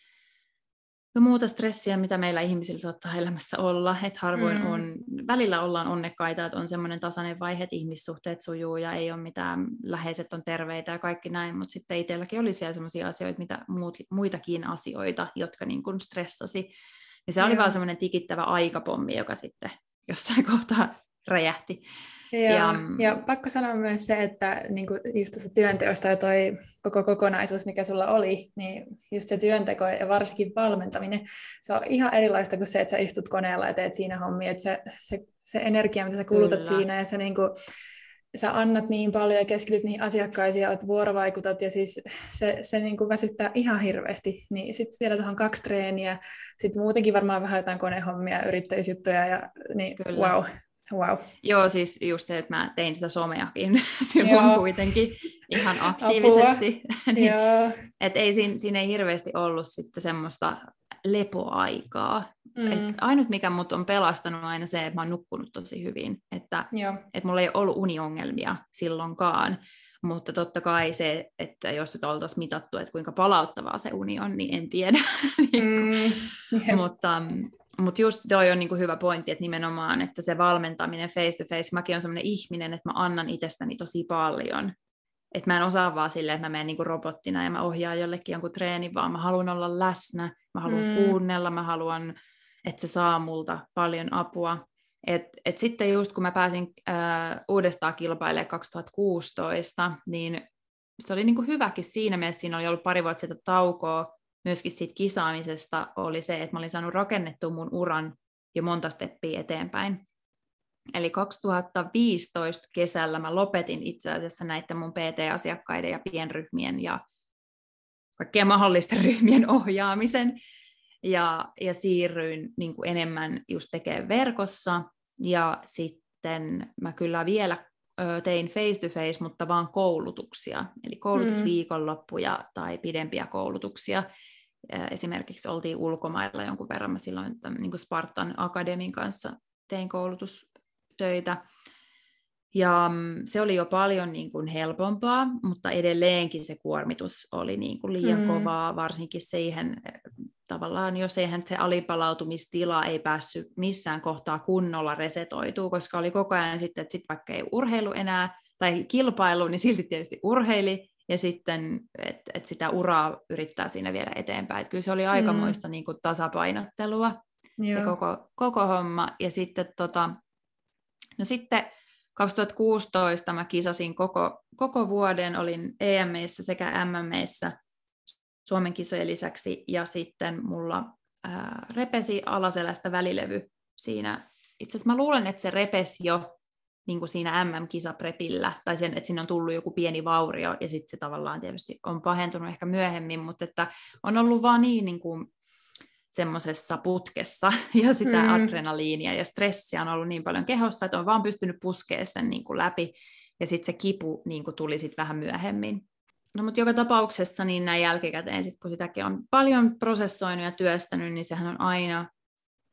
ja muuta stressiä, mitä meillä ihmisillä saattaa elämässä olla, että harvoin mm. on, välillä ollaan onnekkaita, että on semmoinen tasainen vaihe, että ihmissuhteet sujuu ja ei ole mitään, läheiset on terveitä ja kaikki näin, mutta sitten itselläkin oli siellä semmoisia asioita, mitä muut, muitakin asioita, jotka niin kuin stressasi. Ja se Joo. oli vaan semmoinen tikittävä aikapommi, joka sitten jossain kohtaa räjähti. Joo, ja, ja pakko sanoa myös se, että niin kuin just tuossa työnteosta ja toi koko kokonaisuus, mikä sulla oli, niin just se työnteko ja varsinkin valmentaminen, se on ihan erilaista kuin se, että sä istut koneella ja teet siinä hommia, että se, se, se energia, mitä sä kulutat Kyllä. siinä ja se niin kuin, sä annat niin paljon ja keskityt niihin asiakkaisiin ja vuorovaikutat ja siis se, se niin kuin väsyttää ihan hirveästi. Niin sitten vielä tuohon kaksi treeniä, sitten muutenkin varmaan vähän jotain konehommia, yrittäjyysjuttuja ja niin Kyllä. wow, Wow. Joo, siis just se, että mä tein sitä someakin silloin Joo. kuitenkin ihan aktiivisesti. niin, et ei, siinä, siinä ei hirveästi ollut sitten semmoista lepoaikaa. Mm. Et ainut, mikä mut on pelastanut aina se, että mä oon nukkunut tosi hyvin. Että et mulla ei ollut uniongelmia silloinkaan. Mutta totta kai se, että jos sitä oltaisiin mitattu, että kuinka palauttavaa se uni on, niin en tiedä. mm. Mutta mutta just toi on niinku hyvä pointti, että nimenomaan, että se valmentaminen face to face, mäkin on sellainen ihminen, että mä annan itsestäni tosi paljon. Että mä en osaa vaan silleen, että mä menen niinku robottina ja mä ohjaan jollekin jonkun treenin, vaan mä haluan olla läsnä, mä haluan mm. kuunnella, mä haluan, että se saa multa paljon apua. Et, et sitten just kun mä pääsin äh, uudestaan kilpailemaan 2016, niin se oli niinku hyväkin siinä mielessä, siinä oli ollut pari vuotta sitä taukoa, myöskin siitä kisaamisesta oli se, että mä olin saanut rakennettua mun uran jo monta steppiä eteenpäin. Eli 2015 kesällä mä lopetin itse asiassa näiden mun PT-asiakkaiden ja pienryhmien ja kaikkien mahdollisten ryhmien ohjaamisen ja, ja siirryin niin kuin enemmän just tekemään verkossa ja sitten mä kyllä vielä tein face-to-face, mutta vaan koulutuksia, eli koulutusviikonloppuja tai pidempiä koulutuksia. Esimerkiksi oltiin ulkomailla jonkun verran, mä silloin tämän, niin kuin Spartan Akademin kanssa tein koulutustöitä. Ja mm, se oli jo paljon niin kuin helpompaa, mutta edelleenkin se kuormitus oli niin kuin liian mm. kovaa, varsinkin siihen tavallaan, jos eihän se alipalautumistila ei päässyt missään kohtaa kunnolla resetoituu, koska oli koko ajan sitten, että sit vaikka ei urheilu enää tai kilpailu, niin silti tietysti urheili, ja sitten, että et sitä uraa yrittää siinä viedä eteenpäin. Et kyllä se oli aikamoista mm. niin kuin tasapainottelua, Joo. se koko, koko homma. Ja sitten, tota, no sitten 2016 mä kisasin koko, koko vuoden, olin EMEissä sekä MMEissä Suomen kisojen lisäksi, ja sitten mulla ää, repesi alaselästä välilevy siinä. Itse asiassa mä luulen, että se repesi jo niin kuin siinä MM-kisaprepillä, tai sen, että sinne on tullut joku pieni vaurio, ja sitten se tavallaan tietysti on pahentunut ehkä myöhemmin, mutta että on ollut vaan niin, niin kuin semmoisessa putkessa, ja sitä mm. adrenaliinia ja stressiä on ollut niin paljon kehossa, että on vaan pystynyt puskemaan sen niin kuin läpi, ja sitten se kipu niin kuin tuli sitten vähän myöhemmin. No mutta joka tapauksessa niin näin jälkikäteen, sit kun sitäkin on paljon prosessoinut ja työstänyt, niin sehän on aina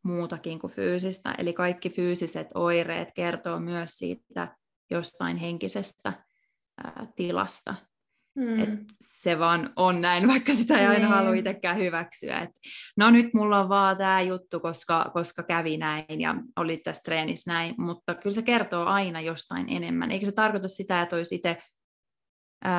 muutakin kuin fyysistä. Eli kaikki fyysiset oireet kertoo myös siitä jostain henkisestä ää, tilasta. Mm. Et se vaan on näin, vaikka sitä ei aina niin. halua itsekään hyväksyä. Et, no nyt mulla on vaan tämä juttu, koska, koska kävi näin ja oli tässä treenissä näin, mutta kyllä se kertoo aina jostain enemmän. Eikä se tarkoita sitä, että olisi itse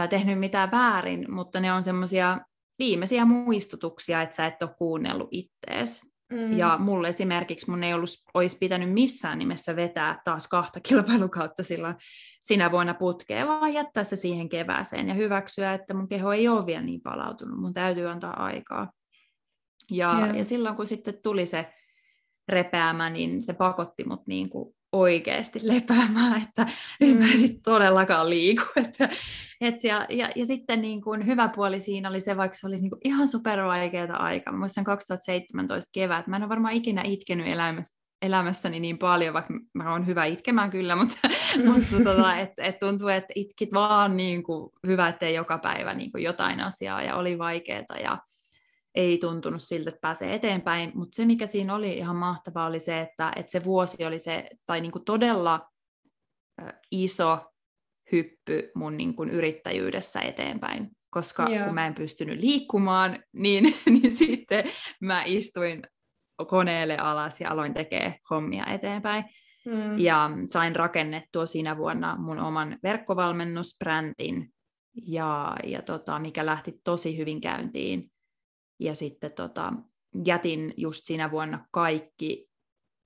tehnyt mitään väärin, mutta ne on semmoisia viimeisiä muistutuksia, että sä et ole kuunnellut ittees. Mm. Ja mulle esimerkiksi mun ei ollut, olisi pitänyt missään nimessä vetää taas kahta kilpailukautta sillä sinä vuonna putkeen, vaan jättää se siihen kevääseen ja hyväksyä, että mun keho ei ole vielä niin palautunut, mun täytyy antaa aikaa. Ja, yeah. ja silloin kun sitten tuli se repeämä, niin se pakotti mut niin kuin oikeasti lepäämään, että nyt mm. mä en sitten todellakaan liiku. Että, et ja, ja, ja sitten niin kuin hyvä puoli siinä oli se, vaikka se oli niin kuin ihan supervaikeaa aikaa. Mä muistan 2017 kevät, mä en ole varmaan ikinä itkenyt elämässä, elämässäni niin paljon, vaikka mä oon hyvä itkemään kyllä, mutta, mm. mutta tota, et, et tuntuu, että itkit vaan niin kuin, hyvä, ettei joka päivä niin kuin jotain asiaa ja oli vaikeaa ja ei tuntunut siltä, että pääsee eteenpäin, mutta se mikä siinä oli ihan mahtavaa oli se, että, että se vuosi oli se, tai niin kuin todella iso hyppy mun niin kuin yrittäjyydessä eteenpäin, koska Joo. kun mä en pystynyt liikkumaan, niin, niin sitten mä istuin koneelle alas ja aloin tekemään hommia eteenpäin. Mm. Ja sain rakennettua siinä vuonna mun oman verkkovalmennusbrändin, ja, ja tota, mikä lähti tosi hyvin käyntiin. Ja sitten tota, jätin just siinä vuonna kaikki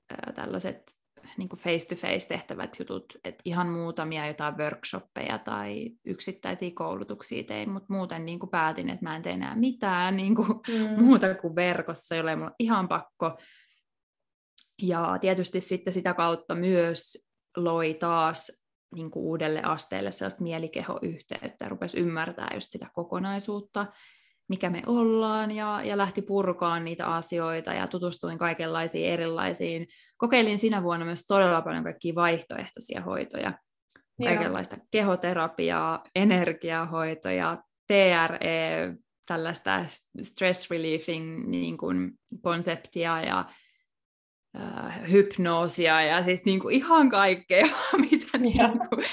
ää, tällaiset niin face-to-face tehtävät jutut, että ihan muutamia jotain workshoppeja tai yksittäisiä koulutuksia tein, mutta muuten niin kuin päätin, että mä en tee enää mitään niin kuin mm. muuta kuin verkossa, jolle mulla ihan pakko. Ja tietysti sitten sitä kautta myös loi taas niin kuin uudelle asteelle sellaista mielikehoyhteyttä ja rupesi ymmärtää just sitä kokonaisuutta mikä me ollaan, ja, ja lähti purkaan niitä asioita, ja tutustuin kaikenlaisiin erilaisiin. Kokeilin sinä vuonna myös todella paljon kaikkia vaihtoehtoisia hoitoja, Joo. kaikenlaista kehoterapiaa, energiahoitoja, TRE, tällaista stress relieving niin kuin, konseptia, ja äh, hypnoosia ja siis niin kuin ihan kaikkea, mitä niin kuin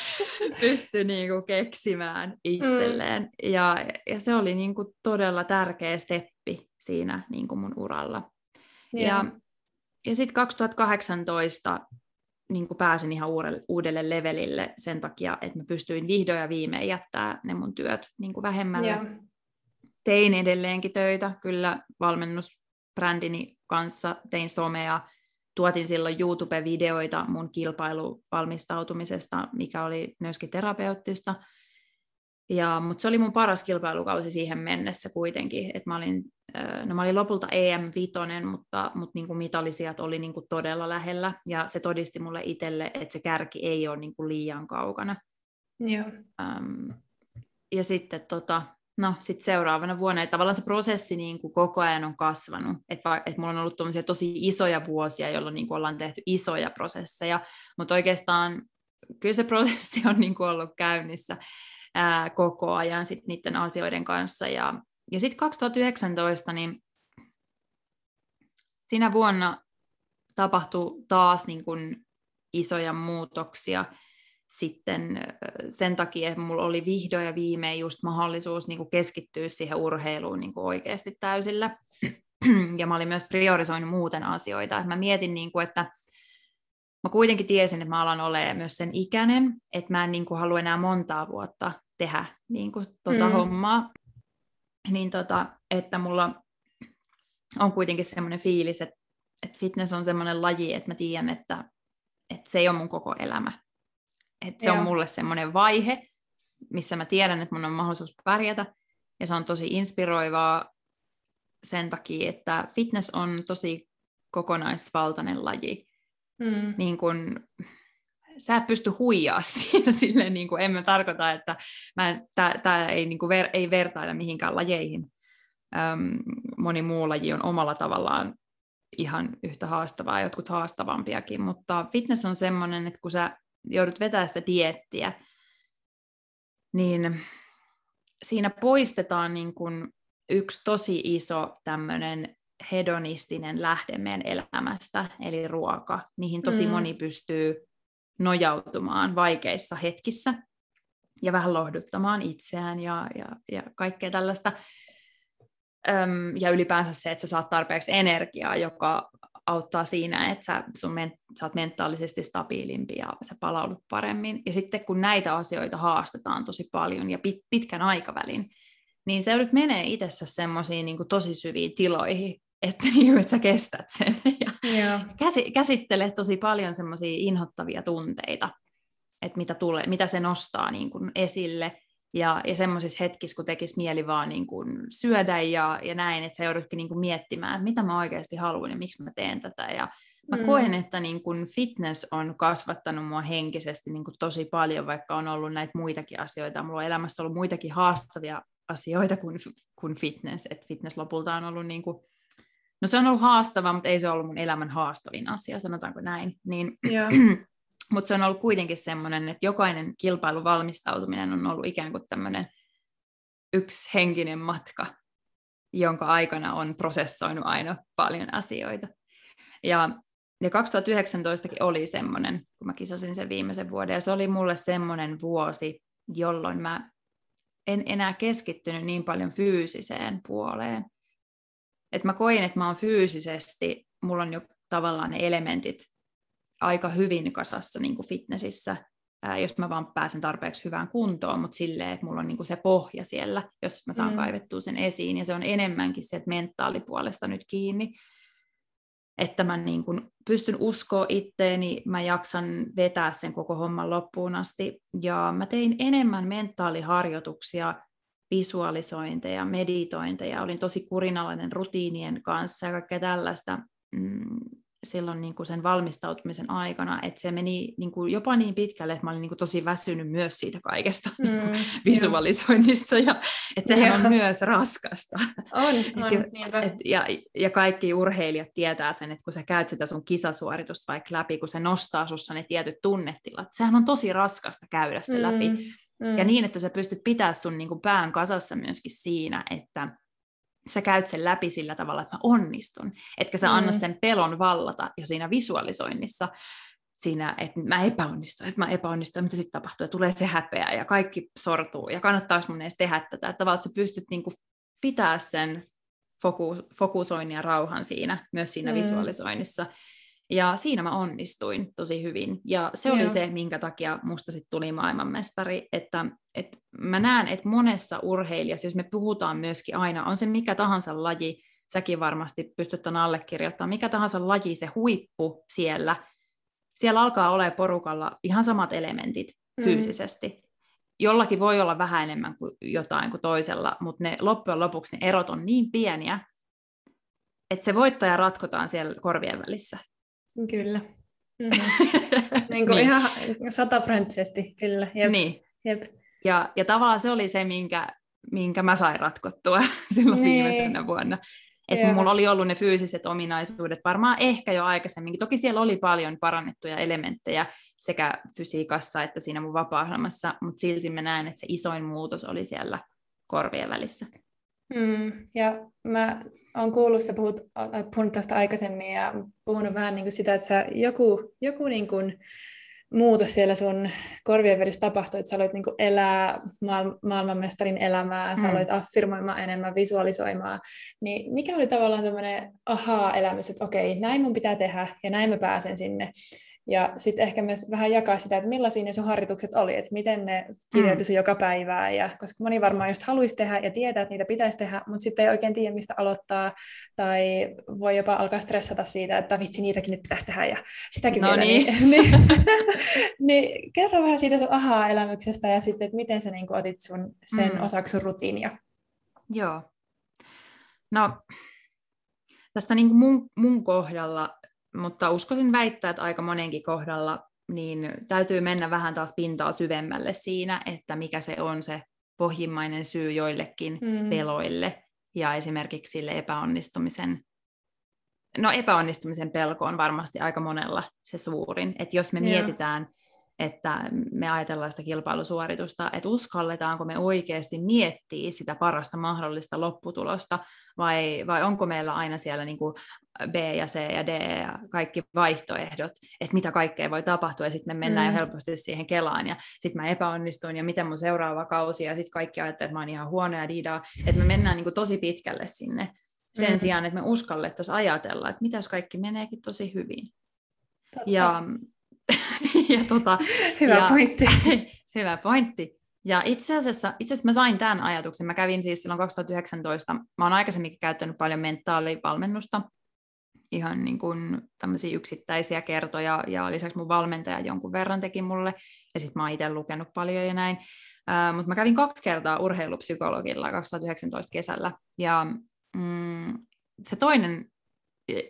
pystyi niin kuin keksimään itselleen. Mm. Ja, ja se oli niin kuin todella tärkeä steppi siinä niin kuin mun uralla. Yeah. Ja, ja sitten 2018 niin kuin pääsin ihan uudelle, uudelle levelille sen takia, että mä pystyin vihdoin ja viimein jättää ne mun työt niin kuin vähemmälle. Yeah. Tein edelleenkin töitä, kyllä valmennusbrändini kanssa, tein somea, tuotin silloin YouTube-videoita mun kilpailuvalmistautumisesta, mikä oli myöskin terapeuttista. Ja, mutta se oli mun paras kilpailukausi siihen mennessä kuitenkin, että mä olin, no mä olin lopulta EM-vitonen, mutta, mutta niin kuin mitalisijat oli niin kuin todella lähellä, ja se todisti mulle itselle, että se kärki ei ole niin kuin liian kaukana. Joo. Um, ja sitten tota, no sitten seuraavana vuonna, että tavallaan se prosessi niin kuin koko ajan on kasvanut, että, että mulla on ollut tosi isoja vuosia, jolloin niin kuin ollaan tehty isoja prosesseja, mutta oikeastaan kyllä se prosessi on niin kuin ollut käynnissä ää, koko ajan sit niiden asioiden kanssa, ja, ja sitten 2019, niin siinä vuonna tapahtui taas niin kuin isoja muutoksia, sitten sen takia, että mulla oli vihdoin ja viimein just mahdollisuus niin kuin keskittyä siihen urheiluun niin kuin oikeasti täysillä. Ja mä olin myös priorisoinut muuten asioita. Mä mietin, niin kuin, että mä kuitenkin tiesin, että mä alan olemaan myös sen ikäinen, että mä en niin kuin, halua enää montaa vuotta tehdä niin kuin, tota mm. hommaa. Niin tota, että mulla on kuitenkin semmoinen fiilis, että, että fitness on semmoinen laji, että mä tiedän, että, että se ei ole mun koko elämä et se Joo. on mulle semmoinen vaihe, missä mä tiedän, että mun on mahdollisuus pärjätä, ja se on tosi inspiroivaa sen takia, että fitness on tosi kokonaisvaltainen laji. Mm. Niin kun, sä et pysty huijaa siinä silleen, niin kuin, en mä tarkoita, että tämä ei, niin kuin ver, ei vertailla mihinkään lajeihin. Öm, moni muu laji on omalla tavallaan ihan yhtä haastavaa, jotkut haastavampiakin, mutta fitness on semmoinen, että kun sä joudut vetämään sitä diettiä, niin siinä poistetaan niin kuin yksi tosi iso tämmöinen hedonistinen lähde meidän elämästä, eli ruoka, mihin tosi mm. moni pystyy nojautumaan vaikeissa hetkissä ja vähän lohduttamaan itseään ja, ja, ja kaikkea tällaista. Öm, ja ylipäänsä se, että sä saat tarpeeksi energiaa, joka auttaa siinä, että sä, sun men, sä oot mentaalisesti stabiilimpi ja sä palaudut paremmin. Ja sitten kun näitä asioita haastetaan tosi paljon ja pit, pitkän aikavälin, niin se nyt menee itsessä semmoisiin niin tosi syviin tiloihin, että, niin, että sä kestät sen. Ja Joo. käsi, käsittelee tosi paljon semmoisia inhottavia tunteita, että mitä, tulee, mitä se nostaa niin kuin esille. Ja, ja semmoisissa hetkissä, kun tekisi mieli vaan niin kuin syödä ja, ja näin, että sä joudutkin niin kuin miettimään, että mitä mä oikeasti haluan ja miksi mä teen tätä. Ja mä Mm. koen, että niin kuin fitness on kasvattanut mua henkisesti niin kuin tosi paljon, vaikka on ollut näitä muitakin asioita. Mulla on elämässä ollut muitakin haastavia asioita kuin, kuin fitness. Et fitness lopulta on ollut niin kuin, no se on ollut haastava, mutta ei se ollut mun elämän haastavin asia, sanotaanko näin. Niin, Joo. mutta se on ollut kuitenkin semmoinen, että jokainen kilpailun valmistautuminen on ollut ikään kuin tämmöinen yksi henkinen matka, jonka aikana on prosessoinut aina paljon asioita. Ja, ja 2019 oli semmoinen, kun mä kisasin sen viimeisen vuoden, ja se oli mulle semmoinen vuosi, jolloin mä en enää keskittynyt niin paljon fyysiseen puoleen. Et mä koin, että mä oon fyysisesti, mulla on jo tavallaan ne elementit aika hyvin kasassa niin kuin fitnessissä, ää, jos mä vaan pääsen tarpeeksi hyvään kuntoon, mutta silleen, että mulla on niin kuin se pohja siellä, jos mä saan Mm. kaivettua sen esiin, ja se on enemmänkin se, että mentaalipuolesta nyt kiinni, että mä niin kuin pystyn uskoa itteeni, mä jaksan vetää sen koko homman loppuun asti, ja mä tein enemmän mentaaliharjoituksia, visualisointeja, meditointeja, olin tosi kurinalainen rutiinien kanssa ja kaikkea tällaista. Mm, silloin niin kuin sen valmistautumisen aikana, että se meni niin kuin jopa niin pitkälle, että mä olin niin kuin tosi väsynyt myös siitä kaikesta Mm, visualisoinnista, ja että sehän on myös raskasta. On, Et on, jo- niinpä. Et, ja, ja kaikki urheilijat tietää sen, että kun sä käyt sitä sun kisasuoritusta vaikka läpi, kun se nostaa sussa ne tietyt tunnetilat, sehän on tosi raskasta käydä se läpi. mm. Ja niin, että sä pystyt pitää sun niin kuin pään kasassa myöskin siinä, että sä käyt sen läpi sillä tavalla, että mä onnistun. Etkä sä anna Mm. sen pelon vallata jo siinä visualisoinnissa, siinä, että mä epäonnistun, että mä epäonnistun, mitä sitten tapahtuu, ja tulee se häpeä, ja kaikki sortuu, ja kannattaako mun edes tehdä tätä, että tavallaan että sä pystyt niin kuin pitää sen fokus, fokusoinnin ja rauhan siinä, myös siinä mm. visualisoinnissa. Ja siinä mä onnistuin tosi hyvin. Ja se oli Joo. se, minkä takia musta sitten tuli maailmanmestari, että, että mä näen, että monessa urheilijassa, jos me puhutaan myöskin aina, on se mikä tahansa laji, säkin varmasti pystyt tämän allekirjoittamaan, mikä tahansa laji, se huippu siellä, siellä alkaa olla porukalla ihan samat elementit Mm. fyysisesti. Jollakin voi olla vähän enemmän kuin jotain kuin toisella, mutta ne loppujen lopuksi ne erot on niin pieniä, että se voittaja ratkotaan siellä korvien välissä. Kyllä. Mm-hmm. niin kuin niin. ihan sataprosenttisesti, kyllä. Jep. niin. Jep. Ja, ja tavallaan se oli se, minkä, minkä mä sain ratkottua silloin Niin. viimeisenä vuonna. Että mulla oli ollut ne fyysiset ominaisuudet varmaan ehkä jo aikaisemminkin. Toki siellä oli paljon parannettuja elementtejä sekä fysiikassa että siinä mun vapaa mutta silti mä näen, että se isoin muutos oli siellä korvien välissä. Mm, ja mä oon kuullut, sä puhut, oot puhunut tästä aikaisemmin ja puhunut vähän niin kuin sitä, että sä joku, joku niin kuin muutos siellä sun korvien välissä tapahtui, että sä aloit niin kuin elää maal- maailmanmestarin elämää, sä Mm. aloit affirmoimaan enemmän, visualisoimaan, niin mikä oli tavallaan tämmöinen ahaa-elämys, että okei, näin mun pitää tehdä ja näin mä pääsen sinne. Ja sitten ehkä myös vähän jakaa sitä, että millaisia ne sun harjoitukset oli, että miten ne kirjoitui mm. joka päivää, ja koska moni varmaan just haluaisi tehdä ja tietää, että niitä pitäisi tehdä, mutta sitten ei oikein tiedä, mistä aloittaa, tai voi jopa alkaa stressata siitä, että vitsi, niitäkin nyt pitäisi tehdä, ja sitäkin No vielä. niin. niin, niin kerro vähän siitä sun ahaa-elämyksestä, ja sitten, että miten sä niin otit sun, sen Mm. mm. osaksi sun rutiinia. Joo. No, tästä niin kuin mun, mun kohdalla, mutta uskoisin väittää, että aika monenkin kohdalla, niin täytyy mennä vähän taas pintaa syvemmälle siinä, että mikä se on se pohjimmainen syy joillekin Mm. peloille ja esimerkiksi sille epäonnistumisen No epäonnistumisen pelko on varmasti aika monella se suurin. Että jos me Joo. mietitään, että me ajatellaan sitä kilpailusuoritusta, että uskalletaanko me oikeasti miettiä sitä parasta mahdollista lopputulosta, vai, vai onko meillä aina siellä niin kuin B ja C ja D ja kaikki vaihtoehdot, että mitä kaikkea voi tapahtua, ja sitten me mennään Mm. jo helposti siihen kelaan, ja sitten mä epäonnistuin, ja miten mun seuraava kausi, ja sitten kaikki ajattelee, että mä oon ihan huono ja didaa, että me mennään niin kuin tosi pitkälle sinne, sen Mm. sijaan, että me uskallettaisiin ajatella, että mitäs kaikki meneekin tosi hyvin. Totta. Ja, ja tota, Hyvä ja- pointti. hyvä pointti. Ja itse asiassa, itse asiassa mä sain tämän ajatuksen. Mä kävin siis silloin 2019, mä oon aikaisemminkin käyttänyt paljon mentaalivalmennusta, ihan niin kuin tämmöisiä yksittäisiä kertoja, ja lisäksi mun valmentaja jonkun verran teki mulle, ja sitten mä oon itse lukenut paljon ja näin. Uh, Mutta mä kävin kaksi kertaa urheilupsykologilla 2019 kesällä, ja mm, se toinen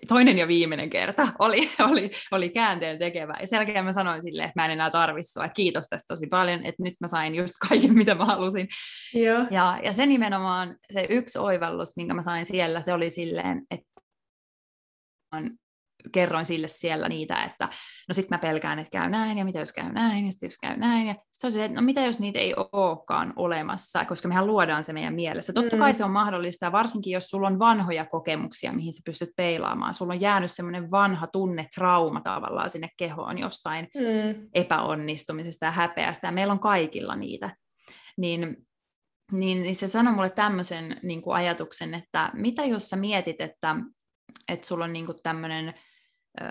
toinen ja viimeinen kerta oli, oli, oli käänteen tekevä. Ja sen jälkeen mä sanoin silleen, että mä en enää tarvitse sua, että kiitos tästä tosi paljon, että nyt mä sain just kaiken, mitä mä halusin. Joo. Ja, ja se nimenomaan, se yksi oivallus, minkä mä sain siellä, se oli silleen, että kerroin sille siellä niitä, että no sit mä pelkään, että käy näin, ja mitä jos käy näin, ja sitten jos käy näin, ja sitten se, että no mitä jos niitä ei olekaan olemassa, koska mehän luodaan se meidän mielessä. Totta kai mm. se on mahdollista, varsinkin jos sulla on vanhoja kokemuksia, mihin sä pystyt peilaamaan. Sulla on jäänyt semmoinen vanha tunne, trauma tavallaan sinne kehoon jostain mm. epäonnistumisesta ja häpeästä, ja meillä on kaikilla niitä. Niin niin, niin se sanoi mulle tämmöisen niin kuin ajatuksen, että mitä jos sä mietit, että, että sulla on niin kuin tämmöinen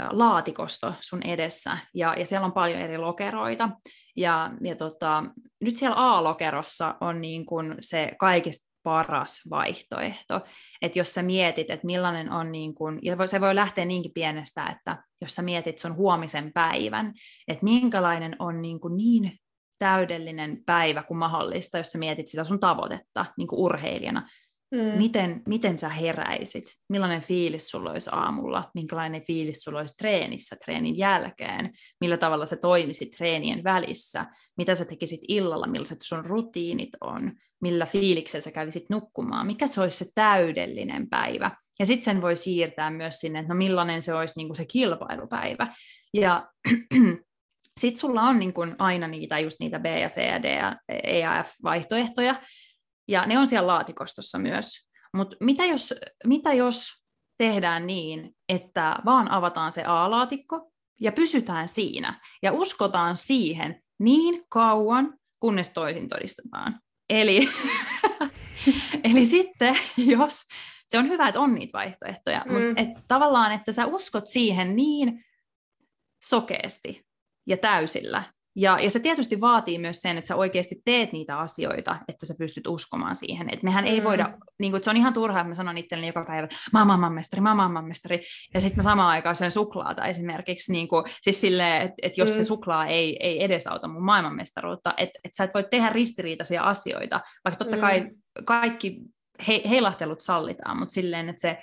laatikosto sun edessä, ja, ja siellä on paljon eri lokeroita, ja, ja tota, nyt siellä A-lokerossa on niin kuin se kaikista paras vaihtoehto, että jos sä mietit, että millainen on, niin kuin, ja se voi lähteä niinkin pienestä, että jos sä mietit sun huomisen päivän, että minkälainen on niin, kuin niin täydellinen päivä kuin mahdollista, jos sä mietit sitä sun tavoitetta niin kuin urheilijana, Mm. Miten, miten sä heräisit? Millainen fiilis sulla olisi aamulla? Minkälainen fiilis sulla olisi treenissä treenin jälkeen? Millä tavalla sä toimisit treenien välissä? Mitä sä tekisit illalla? Millaiset sun rutiinit on? Millä fiiliksellä sä kävisit nukkumaan? Mikä se olisi se täydellinen päivä? Ja sitten sen voi siirtää myös sinne, että no millainen se olisi niin kuin se kilpailupäivä. Ja sitten sulla on niin kuin aina niitä, just niitä B ja C ja D ja E ja F-vaihtoehtoja, ja ne on siellä laatikostossa myös. Mutta mitä jos, mitä jos tehdään niin, että vaan avataan se A-laatikko ja pysytään siinä ja uskotaan siihen niin kauan, kunnes toisin todistetaan. Eli, eli sitten, jos se on hyvä, että on niitä vaihtoehtoja, mm. mutta et tavallaan, että sä uskot siihen niin sokeasti ja täysillä, ja, ja se tietysti vaatii myös sen, että sä oikeasti teet niitä asioita, että sä pystyt uskomaan siihen. Että mehän ei mm. voida, niin kuin, se on ihan turhaa, että mä sanon itselleni joka päivä, mä oon maailmanmestari, mä oon maailmanmestari, ja sitten mä samaan aikaan syön suklaata esimerkiksi, niin kuin, siis silleen, että, että jos mm. se suklaa ei, ei edesauta mun maailmanmestaruutta, että, että sä et voi tehdä ristiriitaisia asioita, vaikka totta kai mm. kaikki he, heilahtelut sallitaan, mutta silleen, että se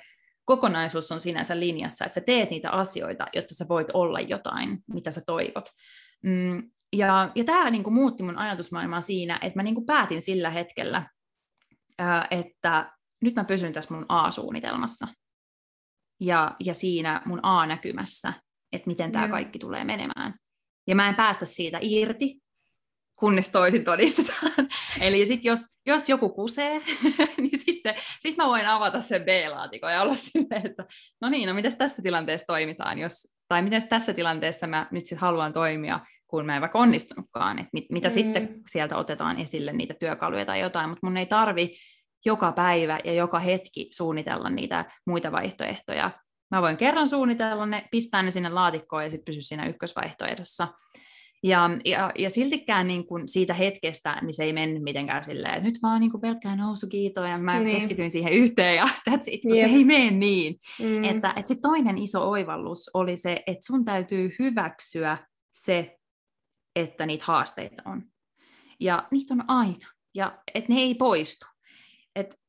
kokonaisuus on sinänsä linjassa, että sä teet niitä asioita, jotta sä voit olla jotain, mitä sä toivot. Mm, ja, ja tämä niin kuin, muutti mun ajatusmaailmaa siinä, että mä niin kuin, päätin sillä hetkellä, että nyt mä pysyn tässä mun A-suunnitelmassa ja, ja siinä mun A-näkymässä, että miten tämä kaikki tulee menemään. Ja mä en päästä siitä irti, kunnes toisin todistetaan. Eli sit jos, jos joku kusee, niin sitten sit mä voin avata sen B-laatikon ja olla silleen, että no niin, no miten tässä tilanteessa toimitaan, jos, tai miten tässä tilanteessa mä nyt sit haluan toimia, kun mä en vaikka onnistunutkaan, että mit, mitä mm. sitten sieltä otetaan esille niitä työkaluja tai jotain, mutta mun ei tarvi joka päivä ja joka hetki suunnitella niitä muita vaihtoehtoja. Mä voin kerran suunnitella ne, pistää ne sinne laatikkoon ja sitten pysy siinä ykkösvaihtoehdossa. Ja, ja, ja siltikään niin kuin siitä hetkestä niin se ei mennyt mitenkään silleen, että nyt vaan niin pelkkää nousukiitoa ja mä niin. keskityin siihen yhteen ja that's it, yep. se ei mene niin. Mm. Että, että sit toinen iso oivallus oli se, että sun täytyy hyväksyä se, että niitä haasteita on. Ja niitä on aina, ja että ne ei poistu. Et,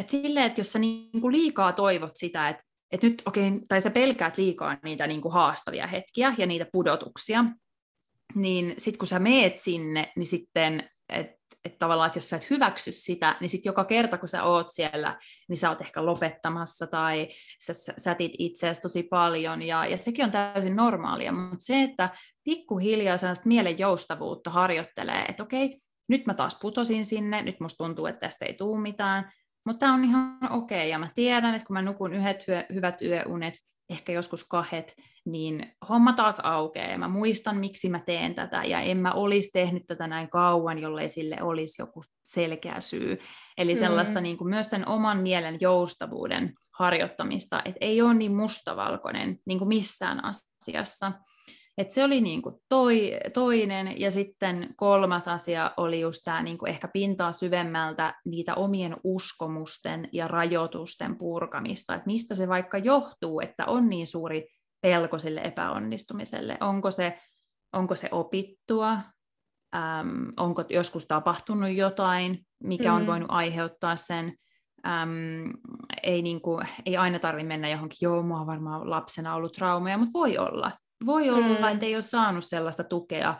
et silleen, että jos sä niinku liikaa toivot sitä, että et nyt, okei, okay, tai sä pelkäät liikaa niitä niinku haastavia hetkiä ja niitä pudotuksia, niin sitten kun sä meet sinne, niin sitten, että et tavallaan, että jos sä et hyväksy sitä, niin sitten joka kerta, kun sä oot siellä, niin sä oot ehkä lopettamassa tai sä sätit itseäsi tosi paljon, ja, ja sekin on täysin normaalia, mutta se, että pikkuhiljaa sellaista mielen joustavuutta harjoittelee, että okei, nyt mä taas putosin sinne, nyt musta tuntuu, että tästä ei tule mitään, mutta tämä on ihan okei, okay. ja mä tiedän, että kun mä nukun yhdet hyvät yöunet, ehkä joskus kahdet, niin homma taas aukeaa ja mä muistan, miksi mä teen tätä ja en mä olisi tehnyt tätä näin kauan, jollei sille olisi joku selkeä syy. Eli mm. sellaista niin kuin myös sen oman mielen joustavuuden harjoittamista, että ei ole niin mustavalkoinen niin kuin missään asiassa. Et se oli niin kuin toi, toinen, ja sitten kolmas asia oli just tämä niin kuin ehkä pintaa syvemmältä niitä omien uskomusten ja rajoitusten purkamista, että mistä se vaikka johtuu, että on niin suuri pelko sille epäonnistumiselle. Onko se, onko se opittua, äm, onko joskus tapahtunut jotain, mikä on mm. voinut aiheuttaa sen, äm, ei, niin kuin, ei aina tarvitse mennä johonkin, joo, mua on varmaan lapsena ollut traumeja, mutta voi olla. Voi olla, mm. että ei ole saanut sellaista tukea,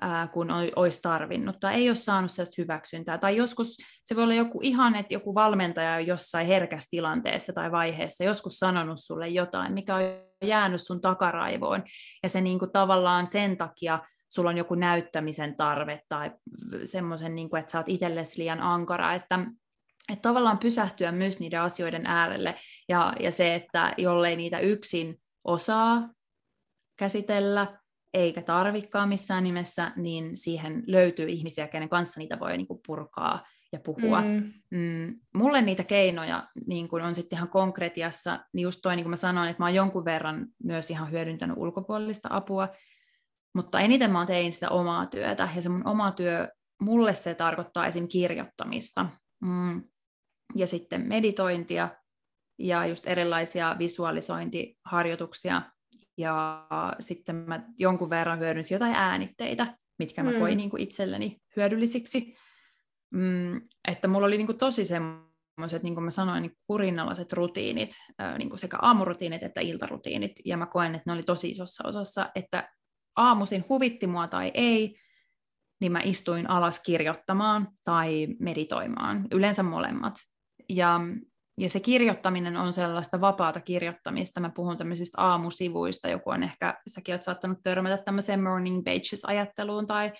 ää, kun olisi tarvinnut, tai ei ole saanut sellaista hyväksyntää. Tai joskus se voi olla joku ihan, että joku valmentaja jossain herkässä tilanteessa tai vaiheessa joskus sanonut sulle jotain, mikä on jäänyt sun takaraivoon, ja se niin kuin tavallaan sen takia sulla on joku näyttämisen tarve tai semmoisen, niin kuin, että sä oot itsellesi liian ankara, että että tavallaan pysähtyä myös niiden asioiden äärelle ja, ja se, että jollei niitä yksin osaa käsitellä, eikä tarvikaan missään nimessä, niin siihen löytyy ihmisiä, kenen kanssa niitä voi niin kuin purkaa ja puhua. Mm. Mm, mulle niitä keinoja niin kun on sitten ihan konkretiassa, niin just toi, niin kuin mä sanoin, että mä oon jonkun verran myös ihan hyödyntänyt ulkopuolista apua, mutta eniten mä tein sitä omaa työtä, ja se mun oma työ, mulle se tarkoittaa esim. kirjoittamista. Mm. Ja sitten meditointia ja just erilaisia visualisointiharjoituksia, ja sitten mä jonkun verran hyödynsin jotain äänitteitä, mitkä mä mm. koin niin kuin itselleni hyödyllisiksi. Mm, että mulla oli niin kuin tosi semmoiset, niin kuin mä sanoin, niin kurinnalaiset rutiinit, niin kuin sekä aamurutiinit että iltarutiinit, ja mä koen, että ne oli tosi isossa osassa, että aamuisin huvitti mua tai ei, niin mä istuin alas kirjoittamaan tai meditoimaan, yleensä molemmat. Ja ja se kirjoittaminen on sellaista vapaata kirjoittamista. Mä puhun tämmöisistä aamusivuista, joku on ehkä, säkin oot saattanut törmätä tämmöiseen morning pages-ajatteluun, tai,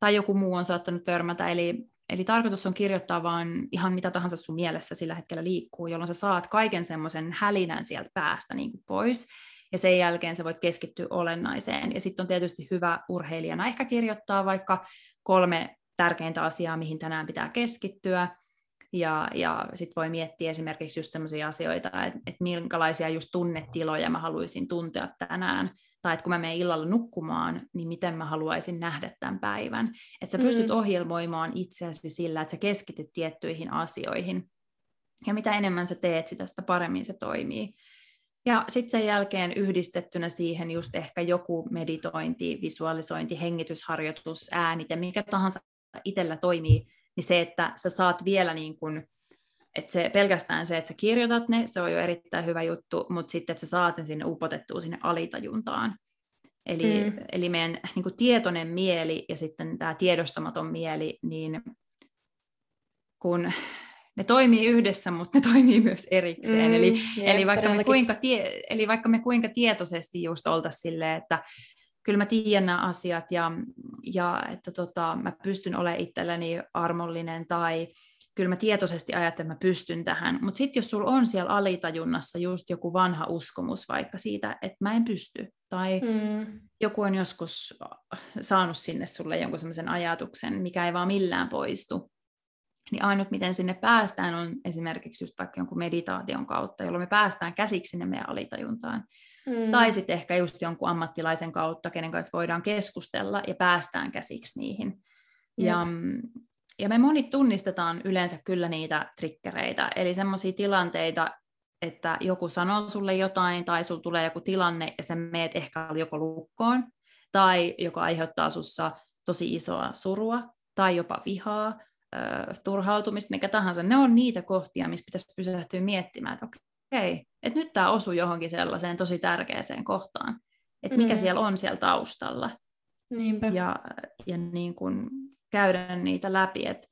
tai joku muu on saattanut törmätä. Eli, eli tarkoitus on kirjoittaa vaan ihan mitä tahansa sun mielessä sillä hetkellä liikkuu, jolloin sä saat kaiken semmoisen hälinän sieltä päästä niin kuin pois. Ja sen jälkeen sä voit keskittyä olennaiseen. Ja sitten on tietysti hyvä urheilijana ehkä kirjoittaa vaikka kolme tärkeintä asiaa, mihin tänään pitää keskittyä ja, ja sitten voi miettiä esimerkiksi just sellaisia asioita, että, että minkälaisia just tunnetiloja mä haluaisin tuntea tänään, tai että kun mä menen illalla nukkumaan, niin miten mä haluaisin nähdä tämän päivän. Että sä pystyt mm. ohjelmoimaan itseäsi sillä, että sä keskityt tiettyihin asioihin. Ja mitä enemmän sä teet sitä, sitä paremmin se toimii. Ja sitten sen jälkeen yhdistettynä siihen just ehkä joku meditointi, visualisointi, hengitysharjoitus, äänite, mikä tahansa itsellä toimii niin se, että sä saat vielä niin kuin, että se, pelkästään se, että sä kirjoitat ne, se on jo erittäin hyvä juttu, mutta sitten, että sä saat ne sinne upotettua sinne alitajuntaan. Eli, mm. eli meidän niin kuin tietoinen mieli ja sitten tämä tiedostamaton mieli, niin kun ne toimii yhdessä, mutta ne toimii myös erikseen. Mm, eli, jees, eli, vaikka me kuinka tie, eli vaikka me kuinka tietoisesti just oltaisiin silleen, että kyllä mä tiedän nämä asiat ja, ja että tota, mä pystyn olemaan itselleni armollinen tai kyllä mä tietoisesti ajattelen, että mä pystyn tähän. Mutta sitten jos sulla on siellä alitajunnassa just joku vanha uskomus vaikka siitä, että mä en pysty, tai mm. joku on joskus saanut sinne sulle jonkun sellaisen ajatuksen, mikä ei vaan millään poistu, niin ainut miten sinne päästään on esimerkiksi just vaikka jonkun meditaation kautta, jolloin me päästään käsiksi sinne meidän alitajuntaan. Mm. Tai sitten ehkä just jonkun ammattilaisen kautta, kenen kanssa voidaan keskustella ja päästään käsiksi niihin. Ja, mm, ja me monit tunnistetaan yleensä kyllä niitä trikkereitä, eli semmoisia tilanteita, että joku sanoo sulle jotain tai sulla tulee joku tilanne ja sä meet ehkä joko lukkoon tai joka aiheuttaa sussa tosi isoa surua tai jopa vihaa, turhautumista, mikä tahansa. Ne on niitä kohtia, missä pitäisi pysähtyä miettimään, että okei, että nyt tämä osui johonkin sellaiseen tosi tärkeäseen kohtaan, että mikä mm. siellä on siellä taustalla. Niinpä. Ja, ja niin kuin käydä niitä läpi, että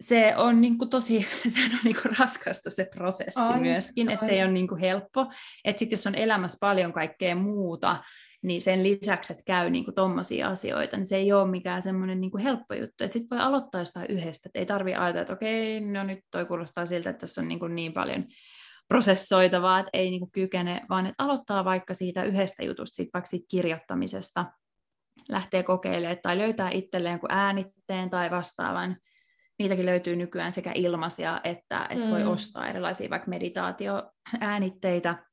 se on niin kuin tosi se on niin kuin raskasta se prosessi ai, myöskin, että se ei ole niin kuin helppo. Että sitten jos on elämässä paljon kaikkea muuta, niin sen lisäksi, että käy niin tuommoisia asioita, niin se ei ole mikään semmoinen niin helppo juttu. Sitten voi aloittaa jostain yhdestä, että ei tarvitse ajatella, että okei, no nyt toi kuulostaa siltä, että tässä on niin, kuin niin paljon prosessoitavaa, että ei niin kuin kykene, vaan että aloittaa vaikka siitä yhdestä jutusta, siitä vaikka siitä kirjoittamisesta, lähtee kokeilemaan tai löytää itselleen kuin äänitteen tai vastaavan. Niitäkin löytyy nykyään sekä ilmaisia, että, että mm. voi ostaa erilaisia vaikka meditaatioäänitteitä.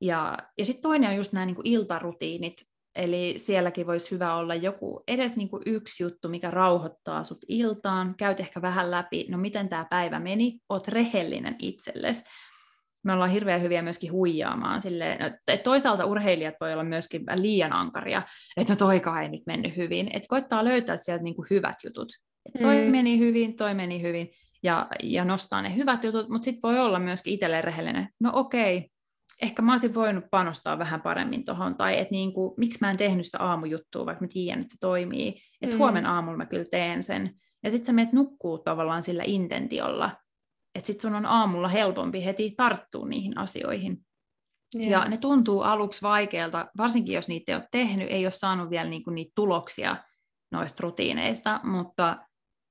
Ja, ja sitten toinen on just nämä niin kuin iltarutiinit, Eli sielläkin voisi hyvä olla joku edes niin kuin yksi juttu, mikä rauhoittaa sut iltaan. Käyt ehkä vähän läpi, no miten tämä päivä meni, oot rehellinen itsellesi. Me ollaan hirveän hyviä myöskin huijaamaan. Silleen, no, toisaalta urheilijat voi olla myöskin liian ankaria, että no toikaan ei nyt mennyt hyvin. Että koittaa löytää sieltä niin kuin hyvät jutut. Et toi mm. meni hyvin, toi meni hyvin ja, ja nostaa ne hyvät jutut, mutta sitten voi olla myöskin itselleen rehellinen. No okei, ehkä mä olisin voinut panostaa vähän paremmin tuohon, tai että niin kuin, miksi mä en tehnyt sitä aamujuttua, vaikka mä tiedän, että se toimii, että mm. huomenna aamulla mä kyllä teen sen. Ja sitten sä menet nukkuu tavallaan sillä intentiolla, että sitten sun on aamulla helpompi heti tarttua niihin asioihin. Yeah. Ja ne tuntuu aluksi vaikealta, varsinkin jos niitä ei ole tehnyt, ei ole saanut vielä niinku niitä tuloksia noista rutiineista, mutta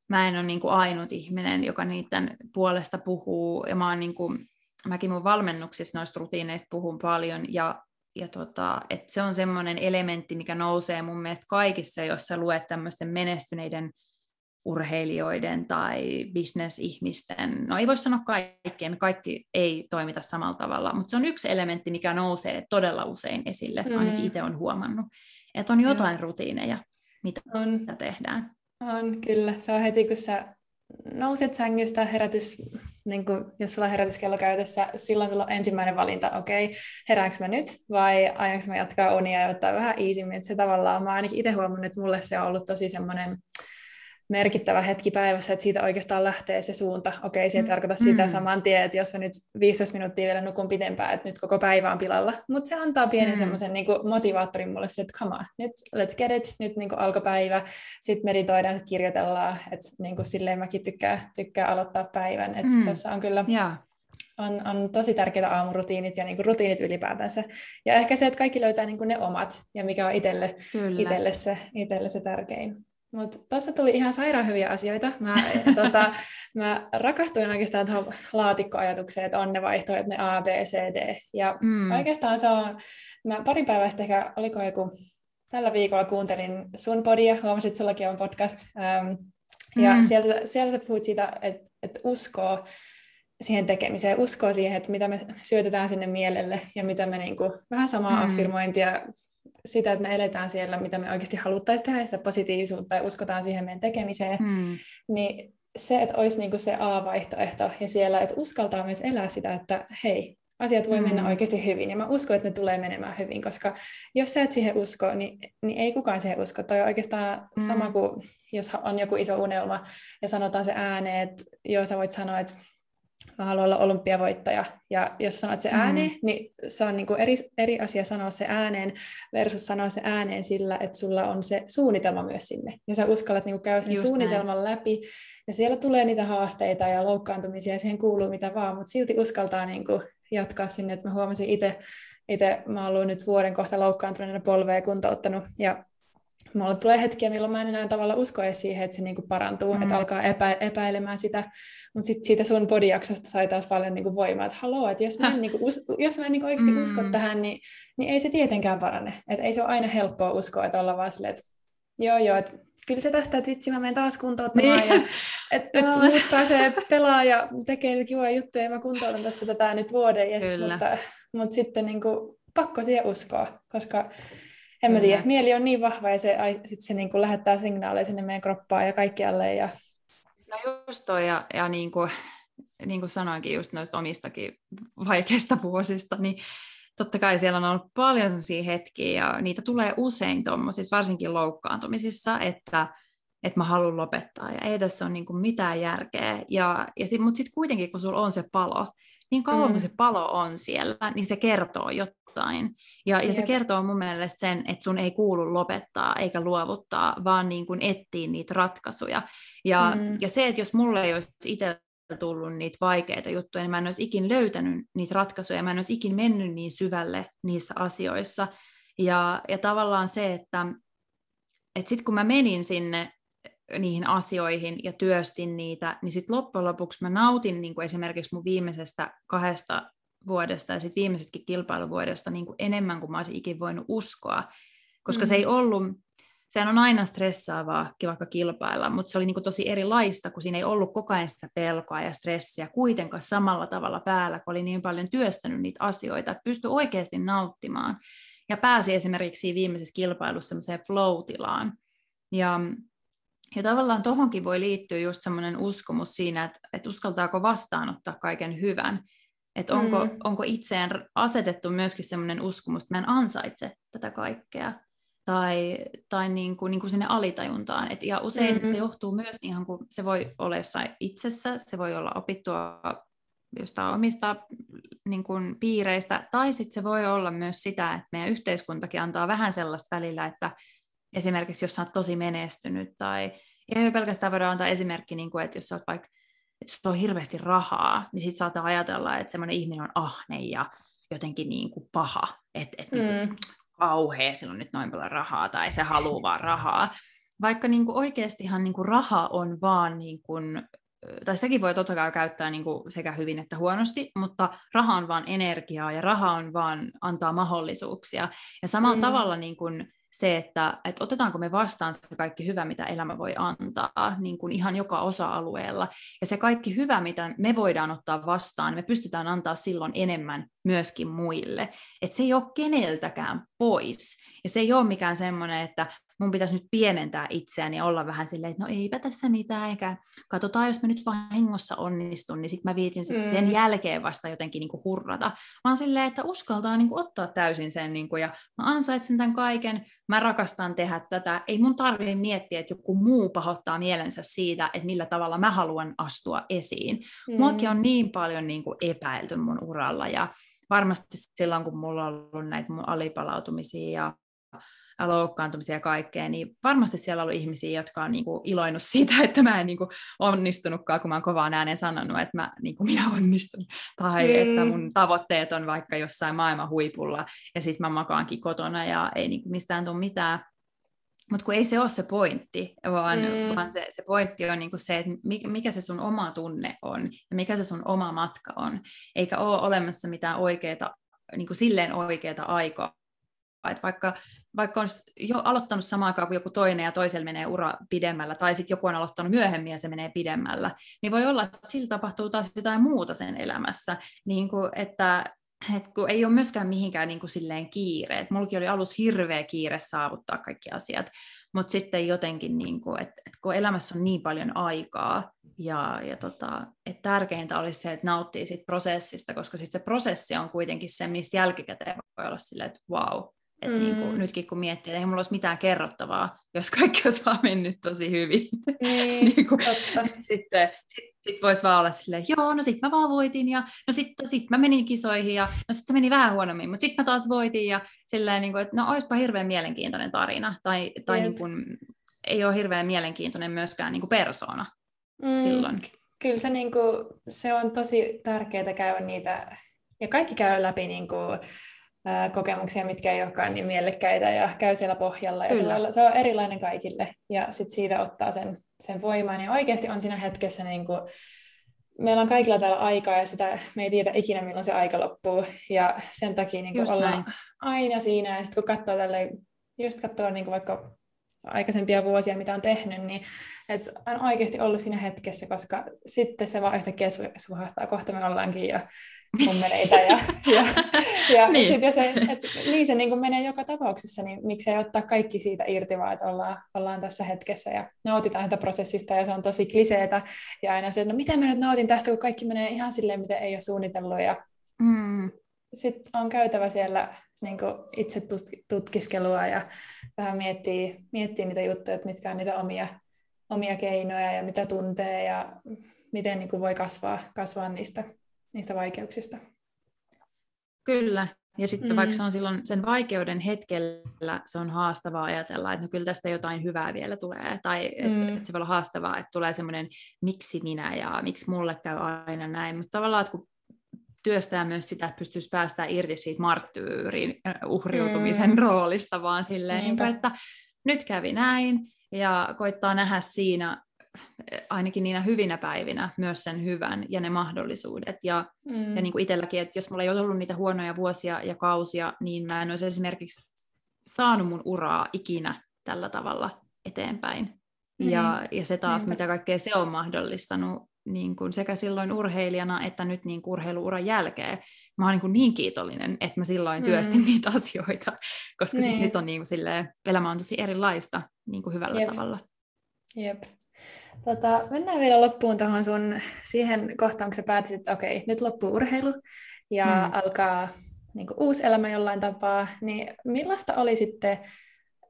mä en ole niinku ainut ihminen, joka niiden puolesta puhuu, ja mä oon niinku mäkin mun valmennuksissa noista rutiineista puhun paljon, ja, ja tota, et se on semmoinen elementti, mikä nousee mun mielestä kaikissa, jos sä luet tämmöisten menestyneiden urheilijoiden tai bisnesihmisten, no ei voi sanoa kaikkea, me kaikki ei toimita samalla tavalla, mutta se on yksi elementti, mikä nousee todella usein esille, mm. ainakin itse on huomannut, että on jotain mm. rutiineja, mitä on. tehdään. On, kyllä. Se on heti, kun sä nouset sängystä, herätys, niin kuin, jos sulla on herätyskello käytössä, silloin sulla on ensimmäinen valinta, okei, okay, heräänkö mä nyt vai aianko mä jatkaa unia ja ottaa vähän easimmin, että se tavallaan, mä ainakin itse huomannut, että mulle se on ollut tosi semmoinen merkittävä hetki päivässä, että siitä oikeastaan lähtee se suunta. Okei, se ei mm. tarkoita sitä mm. saman tien, että jos mä nyt 15 minuuttia vielä nukun pidempään, että nyt koko päivä on pilalla. Mutta se antaa pienen mm. semmoisen niin motivaattorin mulle, että come on, nyt let's get it, nyt niin kuin alkopäivä, sitten meditoidaan, sitten kirjoitellaan, että niin kuin silleen mäkin tykkään, tykkään aloittaa päivän. Että mm. tuossa on kyllä... Yeah on, on tosi tärkeitä aamurutiinit ja niin kuin rutiinit ylipäätänsä. Ja ehkä se, että kaikki löytää niin kuin ne omat ja mikä on itselle, itselle, se, itselle se tärkein. Mutta tuossa tuli ihan sairaan hyviä asioita. Mä, tota, mä rakastuin oikeastaan tuohon laatikkoajatukseen, että on ne vaihtoehdot, ne A, B, C, D. Ja mm. oikeastaan se on, mä pari päivää sitten ehkä, oliko joku, tällä viikolla kuuntelin sun podia, huomasin, että sullakin on podcast. Ähm, ja mm. sieltä, sieltä puhut siitä, että, että uskoo siihen tekemiseen, uskoo siihen, että mitä me syötetään sinne mielelle ja mitä me niinku, vähän samaa mm. affirmointia sitä, että me eletään siellä, mitä me oikeasti haluttaisiin tehdä, sitä positiivisuutta ja uskotaan siihen meidän tekemiseen, mm. niin se, että olisi niin kuin se A-vaihtoehto ja siellä, että uskaltaa myös elää sitä, että hei, asiat voi mm. mennä oikeasti hyvin, ja mä uskon, että ne tulee menemään hyvin, koska jos sä et siihen usko, niin, niin ei kukaan siihen usko. Toi on oikeastaan mm. sama kuin, jos on joku iso unelma, ja sanotaan se ääneen, että joo, sä voit sanoa, että mä haluan olla olympiavoittaja. Ja jos sanot se ääneen, mm. niin se on niin kuin eri, eri asia sanoa se ääneen versus sanoa se ääneen sillä, että sulla on se suunnitelma myös sinne. Ja sä uskallat niin kuin käydä sen Just suunnitelman näin. läpi, ja siellä tulee niitä haasteita ja loukkaantumisia, ja siihen kuuluu mitä vaan, mutta silti uskaltaa niin kuin jatkaa sinne, että mä huomasin itse, itse mä oon ollut nyt vuoden kohta loukkaantuneena polvea kuntouttanut, ja mulla tulee hetkiä, milloin mä en enää tavalla usko edes siihen, että se niinku parantuu, mm. että alkaa epä, epäilemään sitä, mutta sitten siitä sun podijaksosta sai taas paljon niinku voimaa, että haloo, että jos mä en, niinku, us, jos mä en niinku oikeasti mm. usko tähän, niin, niin ei se tietenkään parane, että ei se ole aina helppoa uskoa, että olla vaan silleen, että joo joo, että kyllä se tästä, että vitsi mä menen taas kuntouttamaan niin. ja että et muut pääsee pelaa ja tekee kivoja juttuja ja mä kuntoutan tässä tätä nyt vuoden, yes, mutta, mutta sitten niinku, pakko siihen uskoa, koska en mä tiedä, mieli on niin vahva ja se, sit se niin kuin lähettää signaaleja sinne meidän kroppaan ja kaikkialle. Ja... No just toi, ja, ja niin kuin, niin kuin sanoinkin just noista omistakin vaikeista vuosista, niin totta kai siellä on ollut paljon sellaisia hetkiä, ja niitä tulee usein tuommoisissa, varsinkin loukkaantumisissa, että että mä haluan lopettaa, ja ei tässä ole niin kuin mitään järkeä. Ja, ja sit, mutta sitten kuitenkin, kun sulla on se palo, niin kauan mm. kun se palo on siellä, niin se kertoo jotain. Ja, ja se kertoo mun mielestä sen, että sun ei kuulu lopettaa eikä luovuttaa, vaan niin kuin etsiä niitä ratkaisuja. Ja, mm. ja se, että jos mulle ei olisi itse tullut niitä vaikeita juttuja, niin mä en olisi ikin löytänyt niitä ratkaisuja, mä en olisi ikin mennyt niin syvälle niissä asioissa. Ja, ja tavallaan se, että, että sitten kun mä menin sinne niihin asioihin ja työstin niitä, niin sitten loppujen lopuksi mä nautin niin kuin esimerkiksi mun viimeisestä kahdesta vuodesta ja sitten viimeisestäkin kilpailuvuodesta niin kuin enemmän kuin mä olisin ikin voinut uskoa, koska mm. se ei ollut, sehän on aina stressaavaa vaikka kilpailla, mutta se oli niin kuin tosi erilaista, kun siinä ei ollut koko ajan sitä pelkoa ja stressiä kuitenkaan samalla tavalla päällä, kun oli niin paljon työstänyt niitä asioita, että pystyi oikeasti nauttimaan. ja pääsi esimerkiksi viimeisessä kilpailussa semmoiseen flow-tilaan. Ja, ja tavallaan tuohonkin voi liittyä just semmoinen uskomus siinä, että, että uskaltaako vastaanottaa kaiken hyvän. Että onko, mm. onko itseen asetettu myöskin semmoinen uskomus, että mä en ansaitse tätä kaikkea tai, tai niin kuin, niin kuin sinne alitajuntaan. Et, ja usein mm-hmm. se johtuu myös ihan kuin se voi olla jossain itsessä, se voi olla opittua jostain omista niin kuin, piireistä, tai sitten se voi olla myös sitä, että meidän yhteiskuntakin antaa vähän sellaista välillä, että esimerkiksi jos olet tosi menestynyt, tai ei pelkästään voida antaa esimerkki, niin kuin, että jos olet vaikka että sulla on hirveästi rahaa, niin sitten saattaa ajatella, että semmoinen ihminen on ahne ja jotenkin niin kuin paha, että et, mm. niin kauhea, sillä on nyt noin paljon rahaa, tai se haluaa vaan rahaa. Vaikka niin kuin oikeastihan niin kuin raha on vaan, niin kuin, tai sitäkin voi totta kai käyttää niin kuin sekä hyvin että huonosti, mutta raha on vaan energiaa ja raha on vaan antaa mahdollisuuksia. Ja samalla mm. tavalla niin kuin se, että, että otetaanko me vastaan se kaikki hyvä, mitä elämä voi antaa, niin kuin ihan joka osa-alueella. Ja se kaikki hyvä, mitä me voidaan ottaa vastaan, me pystytään antaa silloin enemmän myöskin muille. Että se ei ole keneltäkään pois. Ja se ei ole mikään semmoinen, että mun pitäisi nyt pienentää itseäni ja olla vähän silleen, että no eipä tässä niitä, eikä katsotaan, jos mä nyt vahingossa onnistun, niin sitten mä viitin sit mm. sen jälkeen vasta jotenkin niin kuin hurrata. Vaan silleen, että uskaltaa niin kuin ottaa täysin sen, niin kuin, ja mä ansaitsen tämän kaiken, mä rakastan tehdä tätä, ei mun tarvitse miettiä, että joku muu pahoittaa mielensä siitä, että millä tavalla mä haluan astua esiin. Mm. Muakin on niin paljon niin kuin epäilty mun uralla, ja varmasti silloin, kun mulla on ollut näitä mun alipalautumisia ja loukkaantumisia ja kaikkea, niin varmasti siellä on ollut ihmisiä, jotka on niin kuin iloinut siitä, että mä en niin kuin onnistunutkaan, kun mä oon kovaan ääneen sanonut, että mä, niin kuin minä onnistun. Tai mm. että mun tavoitteet on vaikka jossain maailman huipulla, ja sitten mä makaankin kotona, ja ei niin kuin mistään tule mitään. Mutta kun ei se ole se pointti, vaan, mm. vaan se, se pointti on niinku se, että mikä se sun oma tunne on ja mikä se sun oma matka on. Eikä ole olemassa mitään oikeaa, niinku silleen oikeaa aikaa. Et vaikka vaikka on jo aloittanut samaan aikaan kuin joku toinen ja toisella menee ura pidemmällä, tai sitten joku on aloittanut myöhemmin ja se menee pidemmällä, niin voi olla, että sillä tapahtuu taas jotain muuta sen elämässä, niin kuin, että et kun ei ole myöskään mihinkään niin kuin silleen kiire. Et mullakin oli alussa hirveä kiire saavuttaa kaikki asiat, mutta sitten jotenkin, niin kuin, että et kun elämässä on niin paljon aikaa, ja, ja tota, että tärkeintä olisi se, että nauttii siitä prosessista, koska sitten se prosessi on kuitenkin se, mistä jälkikäteen voi olla silleen, että wow, et mm. niin kuin, nytkin kun miettii, että ei mulla olisi mitään kerrottavaa, jos kaikki olisi vaan mennyt tosi hyvin. Niin, niin kuin, sitten sit, sit voisi vaan olla silleen, joo, no sit mä vaan voitin, ja no sitten sit mä menin kisoihin, ja no sitten se meni vähän huonommin, mutta sitten mä taas voitin, ja silleen, niin kuin, että no olisipa hirveän mielenkiintoinen tarina, tai, tai niin kuin, ei ole hirveän mielenkiintoinen myöskään niin kuin persona mm, silloin. Kyllä se, niin kuin, se on tosi tärkeää käydä niitä, ja kaikki käy läpi niin kuin, kokemuksia, mitkä ei olekaan niin mielekkäitä ja käy siellä pohjalla. Ja Kyllä. se on erilainen kaikille ja sitten siitä ottaa sen, sen voiman. Ja oikeasti on siinä hetkessä, niin kuin, meillä on kaikilla täällä aikaa ja sitä me ei tiedä ikinä, milloin se aika loppuu. Ja sen takia niin kuin ollaan näin. aina siinä. Ja sitten kun katsoo tälle, just katsoo niin kuin vaikka aikaisempia vuosia, mitä on tehnyt, niin et on oikeasti ollut siinä hetkessä, koska sitten se vaan yhtäkkiä suhahtaa, kohta me ollaankin jo mummeleita. Ja, ja, ja niin. Sit, se, et, niin se niin menee joka tapauksessa, niin miksei ottaa kaikki siitä irti, vaan että ollaan, ollaan tässä hetkessä ja nautitaan sitä prosessista ja se on tosi kliseetä. Ja aina se, että no miten mä nyt nautin tästä, kun kaikki menee ihan silleen, miten ei ole suunnitellut. Ja mm. Sitten on käytävä siellä niin itse tutkiskelua ja vähän miettii, miettii niitä juttuja, että mitkä on niitä omia, omia keinoja ja mitä tuntee ja miten niin kuin voi kasvaa, kasvaa niistä, niistä vaikeuksista. Kyllä, ja sitten mm. vaikka se on silloin sen vaikeuden hetkellä, se on haastavaa ajatella, että no kyllä tästä jotain hyvää vielä tulee, tai että mm. et se voi olla haastavaa, että tulee semmoinen miksi minä ja miksi mulle käy aina näin, mutta tavallaan, että kun työstää myös sitä, että pystyisi päästä irti siitä marttyyrin äh, uhriutumisen mm. roolista, vaan silleen, niin kuin, että nyt kävi näin, ja koittaa nähdä siinä ainakin niinä hyvinä päivinä myös sen hyvän ja ne mahdollisuudet. Ja, mm. ja niin kuin itselläkin, että jos mulla ei ole ollut niitä huonoja vuosia ja kausia, niin mä en olisi esimerkiksi saanut mun uraa ikinä tällä tavalla eteenpäin. Mm. Ja, ja se taas, Niinpä. mitä kaikkea se on mahdollistanut, niin kuin sekä silloin urheilijana että nyt niin kuin urheiluuran jälkeen. Mä oon niin, kuin niin kiitollinen, että mä silloin työstin mm. niitä asioita, koska niin. sit nyt on niin kuin silleen, elämä on tosi erilaista niin kuin hyvällä Jep. tavalla. Jep. Tota, mennään vielä loppuun tuohon sun siihen kohtaan, kun sä päätit, että okei, nyt loppuu urheilu ja mm. alkaa niin kuin, uusi elämä jollain tapaa, niin millaista oli sitten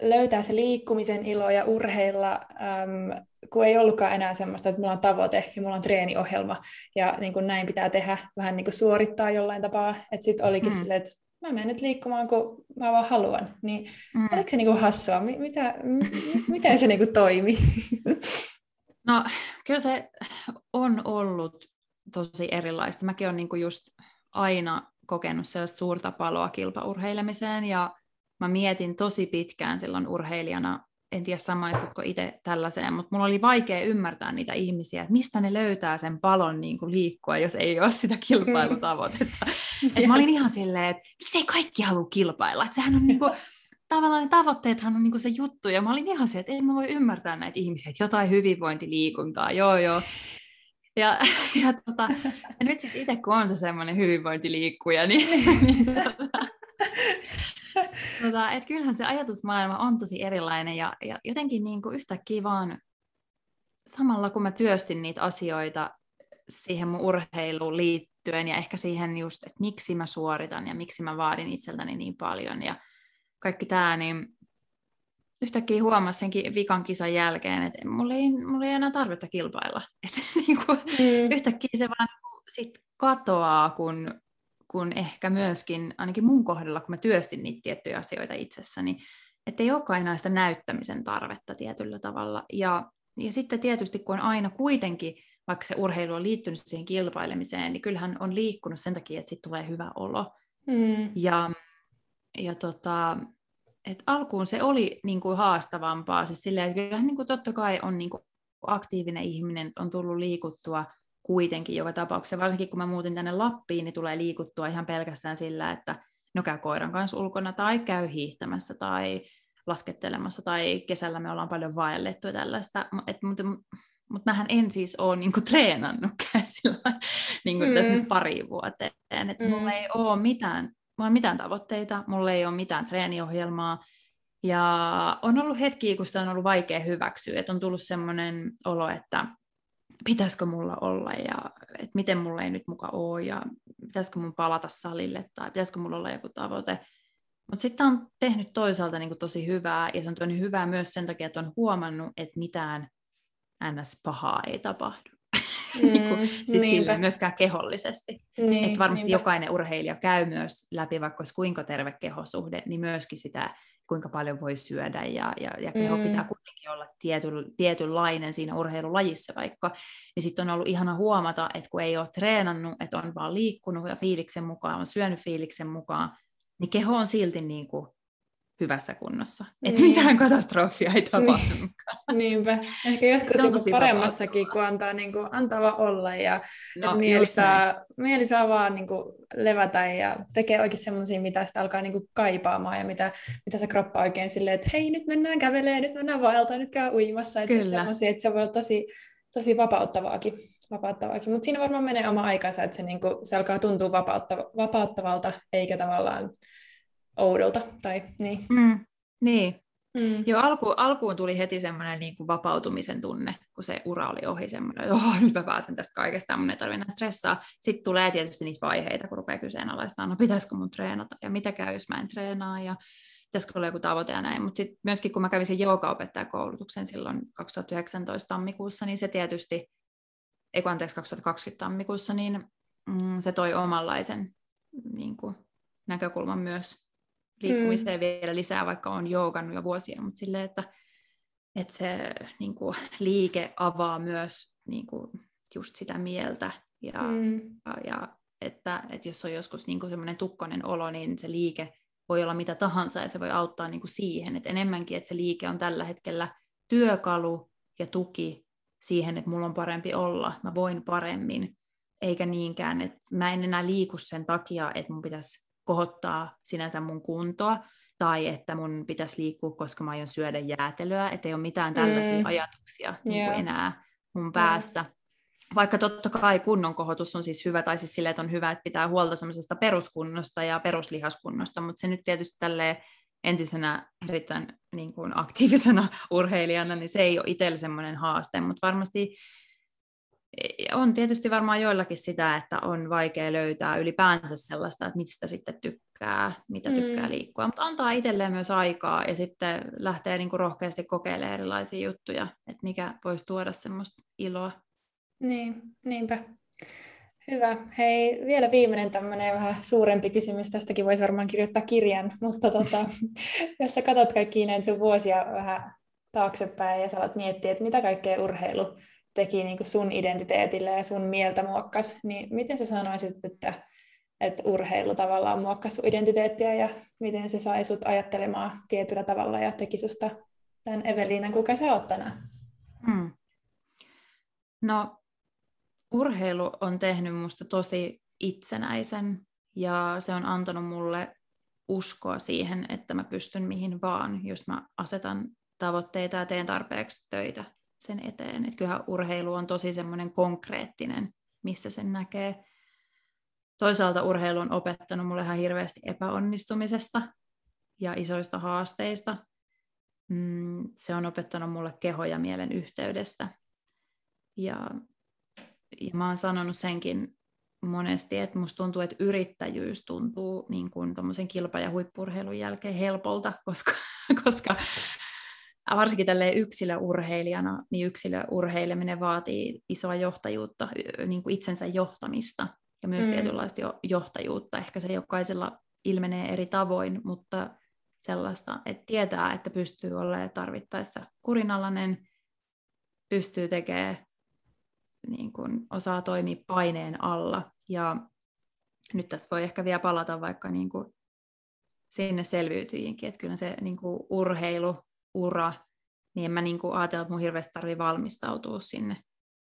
löytää se liikkumisen ilo ja urheilla, äm, kun ei ollutkaan enää semmoista, että mulla on tavoite ja mulla on treeniohjelma ja niin kuin näin pitää tehdä, vähän niin kuin suorittaa jollain tapaa, että sitten olikin mm. silleen, että mä menen nyt liikkumaan, kun mä vaan haluan. Niin mm. oliko se niin kuin hassua? Mitä, m- miten se niin kuin toimi? No kyllä se on ollut tosi erilaista. Mäkin olen niin kuin just aina kokenut sellaista suurta paloa kilpaurheilemiseen ja mä mietin tosi pitkään silloin urheilijana, en tiedä samaistutko itse tällaiseen, mutta mulla oli vaikea ymmärtää niitä ihmisiä, että mistä ne löytää sen palon niin kuin liikkua, jos ei ole sitä kilpailutavoitetta. Et mä olin ihan silleen, että miksi ei kaikki halua kilpailla, että sehän on niin kuin, tavallaan ne tavoitteethan on niinku se juttu, ja mä olin ihan se, että ei mä voi ymmärtää näitä ihmisiä, että jotain hyvinvointiliikuntaa, joo joo. Ja, ja, tota, ja nyt sitten itse, kun on se semmoinen hyvinvointiliikkuja, niin, niin tota, tota, et kyllähän se ajatusmaailma on tosi erilainen, ja, ja jotenkin niinku yhtäkkiä vaan samalla kun mä työstin niitä asioita siihen mun urheiluun liittyen, ja ehkä siihen just, että miksi mä suoritan, ja miksi mä vaadin itseltäni niin paljon, ja kaikki tämä, niin yhtäkkiä huomasin senkin vikan kisan jälkeen, että mulla ei, mulla ei enää tarvetta kilpailla. Että niin kuin, mm. Yhtäkkiä se vaan sit katoaa, kun, kun ehkä myöskin, ainakin mun kohdalla, kun mä työstin niitä tiettyjä asioita itsessäni, että ei olekaan enää sitä näyttämisen tarvetta tietyllä tavalla. Ja, ja sitten tietysti, kun on aina kuitenkin, vaikka se urheilu on liittynyt siihen kilpailemiseen, niin kyllähän on liikkunut sen takia, että sitten tulee hyvä olo. Mm. Ja ja tota, et alkuun se oli niin kuin haastavampaa, siis silleen, että kyllähän niin kuin totta kai on niin kuin aktiivinen ihminen, on tullut liikuttua kuitenkin joka tapauksessa, varsinkin kun mä muutin tänne Lappiin, niin tulee liikuttua ihan pelkästään sillä, että no käy koiran kanssa ulkona tai käy hiihtämässä tai laskettelemassa tai kesällä me ollaan paljon vaellettu ja tällaista, mutta, mutta mähän en siis ole niinku treenannut sillä niinku mm. tässä nyt pari vuoteen, että mm. mulla ei ole mitään mulla ei mitään tavoitteita, mulla ei ole mitään treeniohjelmaa, ja on ollut hetkiä, kun sitä on ollut vaikea hyväksyä, että on tullut semmoinen olo, että pitäisikö mulla olla ja että miten mulla ei nyt muka ole ja pitäisikö mun palata salille tai pitäisikö mulla olla joku tavoite. Mutta sitten on tehnyt toisaalta niin tosi hyvää ja se on tehnyt hyvää myös sen takia, että on huomannut, että mitään ns. pahaa ei tapahdu. Mm, niin kuin, siis sille myöskään kehollisesti. Niin, että varmasti niinpä. jokainen urheilija käy myös läpi, vaikka olisi kuinka terve kehosuhde, niin myöskin sitä, kuinka paljon voi syödä, ja, ja, ja keho mm. pitää kuitenkin olla tiety, tietynlainen siinä urheilulajissa vaikka. Niin sitten on ollut ihana huomata, että kun ei ole treenannut, että on vaan liikkunut ja fiiliksen mukaan, on syönyt fiiliksen mukaan, niin keho on silti niin kuin hyvässä kunnossa. Että niin. mitään katastrofia ei tapahtunut. Niinpä. Ehkä joskus joku paremmassakin, kun antaa, niin kuin, antaa vaan olla ja no, että mieli, saa, mieli saa vaan niin kuin, levätä ja tekee oikein semmoisia, mitä sitä alkaa niin kuin, kaipaamaan ja mitä, mitä se kroppa oikein silleen, että hei, nyt mennään kävelemään, nyt mennään vaeltaa, nyt käy uimassa. Että, että se voi olla tosi, tosi vapauttavaakin. vapauttavaakin. Mutta siinä varmaan menee oma aikansa, että se, niin kuin, se alkaa tuntua vapauttava, vapauttavalta, eikä tavallaan oudolta. Tai, niin. Mm, niin. Mm. Joo, alku, alkuun tuli heti semmoinen niin kuin vapautumisen tunne, kun se ura oli ohi semmoinen, että oh, nyt mä pääsen tästä kaikesta, mun ei tarvitse enää stressaa. Sitten tulee tietysti niitä vaiheita, kun rupeaa kyseenalaistamaan, no pitäisikö mun treenata ja mitä käy, jos mä en treenaa ja pitäisikö olla joku tavoite ja näin. Mutta sitten myöskin kun mä kävin sen joogaopettajakoulutuksen silloin 2019 tammikuussa, niin se tietysti, ei kun anteeksi 2020 tammikuussa, niin mm, se toi omanlaisen niin kuin, näkökulman myös liikkumiseen mm. vielä lisää, vaikka on joogannut jo vuosia, mutta silleen, että, että se niin kuin, liike avaa myös niin kuin, just sitä mieltä ja, mm. ja, ja että, että jos on joskus niin semmoinen tukkonen olo, niin se liike voi olla mitä tahansa ja se voi auttaa niin kuin siihen, että enemmänkin, että se liike on tällä hetkellä työkalu ja tuki siihen, että mulla on parempi olla, mä voin paremmin, eikä niinkään, että mä en enää liiku sen takia, että mun pitäisi kohottaa sinänsä mun kuntoa, tai että mun pitäisi liikkua, koska mä aion syödä jäätelöä, että ei ole mitään tällaisia mm. ajatuksia yeah. niin kuin enää mun päässä. vaikka totta kai kunnon kohotus on siis hyvä, tai siis sille, että on hyvä, että pitää huolta semmoisesta peruskunnosta ja peruslihaskunnosta, mutta se nyt tietysti tälleen entisenä erittäin niin kuin aktiivisena urheilijana, niin se ei ole itselle semmoinen haaste, mutta varmasti on tietysti varmaan joillakin sitä, että on vaikea löytää ylipäänsä sellaista, että mistä sitten tykkää, mitä tykkää mm. liikkua, mutta antaa itselleen myös aikaa ja sitten lähtee niin kuin rohkeasti kokeilemaan erilaisia juttuja, että mikä voisi tuoda semmoista iloa. Niin, niinpä. Hyvä. Hei, vielä viimeinen tämmöinen vähän suurempi kysymys. Tästäkin voisi varmaan kirjoittaa kirjan, mutta tota, jos sä katsot kaikki näitä sun vuosia vähän taaksepäin ja sä alat miettiä, että mitä kaikkea urheilu teki niin kuin sun identiteetille ja sun mieltä muokkas, niin miten sä sanoisit, että, että urheilu tavallaan muokkasi sun identiteettiä ja miten se sai sut ajattelemaan tietyllä tavalla ja teki susta tämän Eveliinan, kuka sä oot tänään? Hmm. No, urheilu on tehnyt musta tosi itsenäisen ja se on antanut mulle uskoa siihen, että mä pystyn mihin vaan, jos mä asetan tavoitteita ja teen tarpeeksi töitä sen eteen. Et kyllähän urheilu on tosi semmoinen konkreettinen, missä sen näkee. Toisaalta urheilu on opettanut mulle ihan hirveästi epäonnistumisesta ja isoista haasteista. Mm, se on opettanut mulle keho- ja mielen yhteydestä. Ja, ja mä oon sanonut senkin monesti, että musta tuntuu, että yrittäjyys tuntuu niin kuin kilpa- ja huippurheilun jälkeen helpolta, koska, koska varsinkin tälle yksilöurheilijana, niin yksilöurheileminen vaatii isoa johtajuutta, niin kuin itsensä johtamista ja myös mm. tietynlaista johtajuutta. Ehkä se jokaisella ilmenee eri tavoin, mutta sellaista, että tietää, että pystyy olemaan tarvittaessa kurinalainen, pystyy tekemään, niin kuin osaa toimia paineen alla. Ja nyt tässä voi ehkä vielä palata vaikka niin kuin sinne selviytyjiinkin, että kyllä se niin kuin urheilu ura, niin en mä niin kuin ajatella, että mun hirveästi tarvii valmistautua sinne.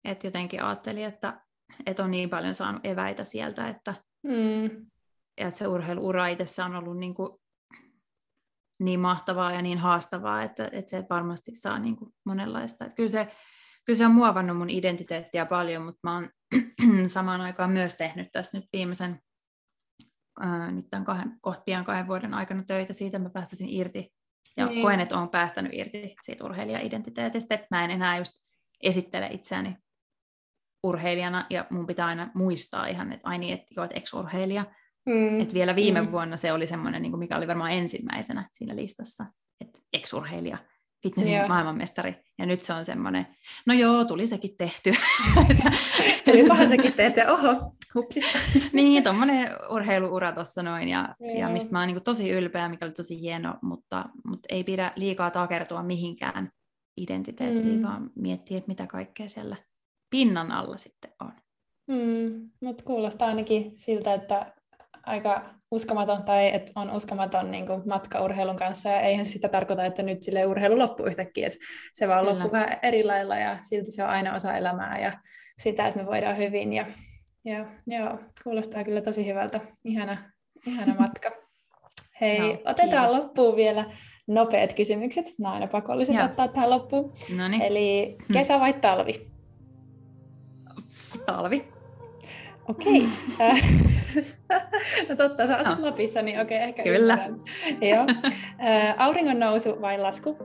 Et jotenkin ajattelin, että, että on niin paljon saanut eväitä sieltä, että, mm. että se urheiluura itsessä on ollut niin, kuin niin mahtavaa ja niin haastavaa, että, että se varmasti saa niin kuin monenlaista. Että kyllä, se, kyllä se on muovannut mun identiteettiä paljon, mutta mä oon samaan aikaan myös tehnyt tässä nyt viimeisen ää, nyt tämän kahden, kohta pian kahden vuoden aikana töitä siitä, että mä pääsisin irti ja niin. koen, että olen päästänyt irti siitä urheilija-identiteetistä, että mä en enää just esittele itseäni urheilijana, ja mun pitää aina muistaa ihan, että aini, että olet ex-urheilija. Mm. Että vielä viime mm. vuonna se oli semmoinen, niin mikä oli varmaan ensimmäisenä siinä listassa, että ex-urheilija, fitnessin yeah. maailmanmestari. Ja nyt se on semmoinen, no joo, tuli sekin tehty. Tulipahan sekin tehty, oho, hupsista. niin, tuommoinen urheiluura tuossa noin, ja, yeah. ja mistä mä oon niin tosi ylpeä, mikä oli tosi hieno, mutta, mutta ei pidä liikaa takertua mihinkään identiteettiin, mm. vaan miettiä, että mitä kaikkea siellä pinnan alla sitten on. Mm, mutta kuulostaa ainakin siltä, että aika uskomaton tai että on uskomaton niin kuin matkaurheilun kanssa ja eihän sitä tarkoita, että nyt sille urheilu loppuu yhtäkkiä, että se vaan loppuu vähän eri lailla ja silti se on aina osa elämää ja sitä, että me voidaan hyvin ja, ja joo, kuulostaa kyllä tosi hyvältä, ihana, ihana matka. Hei, no, otetaan kiitos. loppuun vielä nopeat kysymykset. Nämä on aina pakolliset Joo. ottaa tähän loppuun. Noniin. Eli kesä vai talvi? Talvi. Okei. Okay. no totta, sä asut no. Lapissa, niin okei, okay, ehkä Kyllä. Joo. Auringon nousu vai lasku?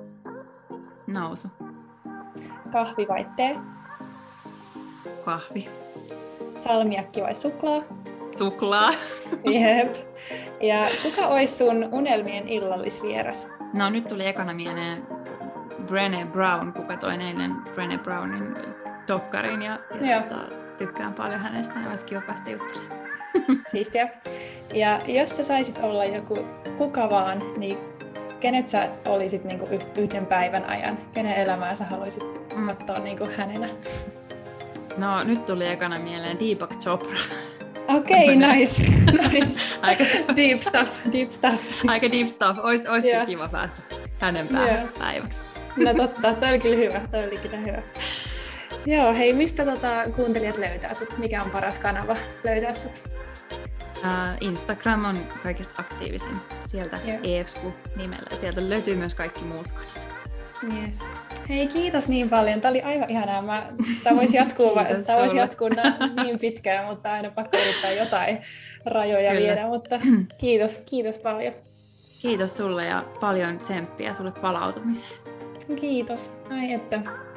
Nousu. Kahvi vai tee? Kahvi. Salmiakki vai suklaa? Suklaa. Jep. Ja kuka olisi sun unelmien illallisvieras? No nyt tuli ekana mieleen Brené Brown, kuka toi eilen Brené Brownin dokkarin ja, ja tota, tykkään paljon hänestä, niin olisi kiva päästä juttelemaan. Siistiä. Ja jos sä saisit olla joku kuka vaan, niin kenet sä olisit niinku yhden päivän ajan? Kenen elämää sä haluaisit mm. katsoa niinku hänenä? No nyt tuli ekana mieleen Deepak Chopra. Okei, okay, nice. nice. Aika deep stuff, deep stuff. Aika deep stuff. Ois, ois yeah. kiva päästä hänen päähänsä yeah. päiväksi. No totta, toi oli kyllä hyvä. Toi oli kyllä hyvä. Joo, hei, mistä tota, kuuntelijat löytää sut? Mikä on paras kanava löytää sut? Uh, Instagram on kaikista aktiivisin. Sieltä yeah. EFSKU nimellä. Sieltä löytyy myös kaikki muut kanavat. Yes. Hei, kiitos niin paljon. Tämä oli aivan ihanaa. Mä, tämä voisi jatkuu, tämä voisi jatkuu niin pitkään, mutta aina pakko yrittää jotain rajoja Kyllä. viedä. Mutta kiitos, kiitos paljon. Kiitos sulle ja paljon tsemppiä sulle palautumiseen. Kiitos. Ai että.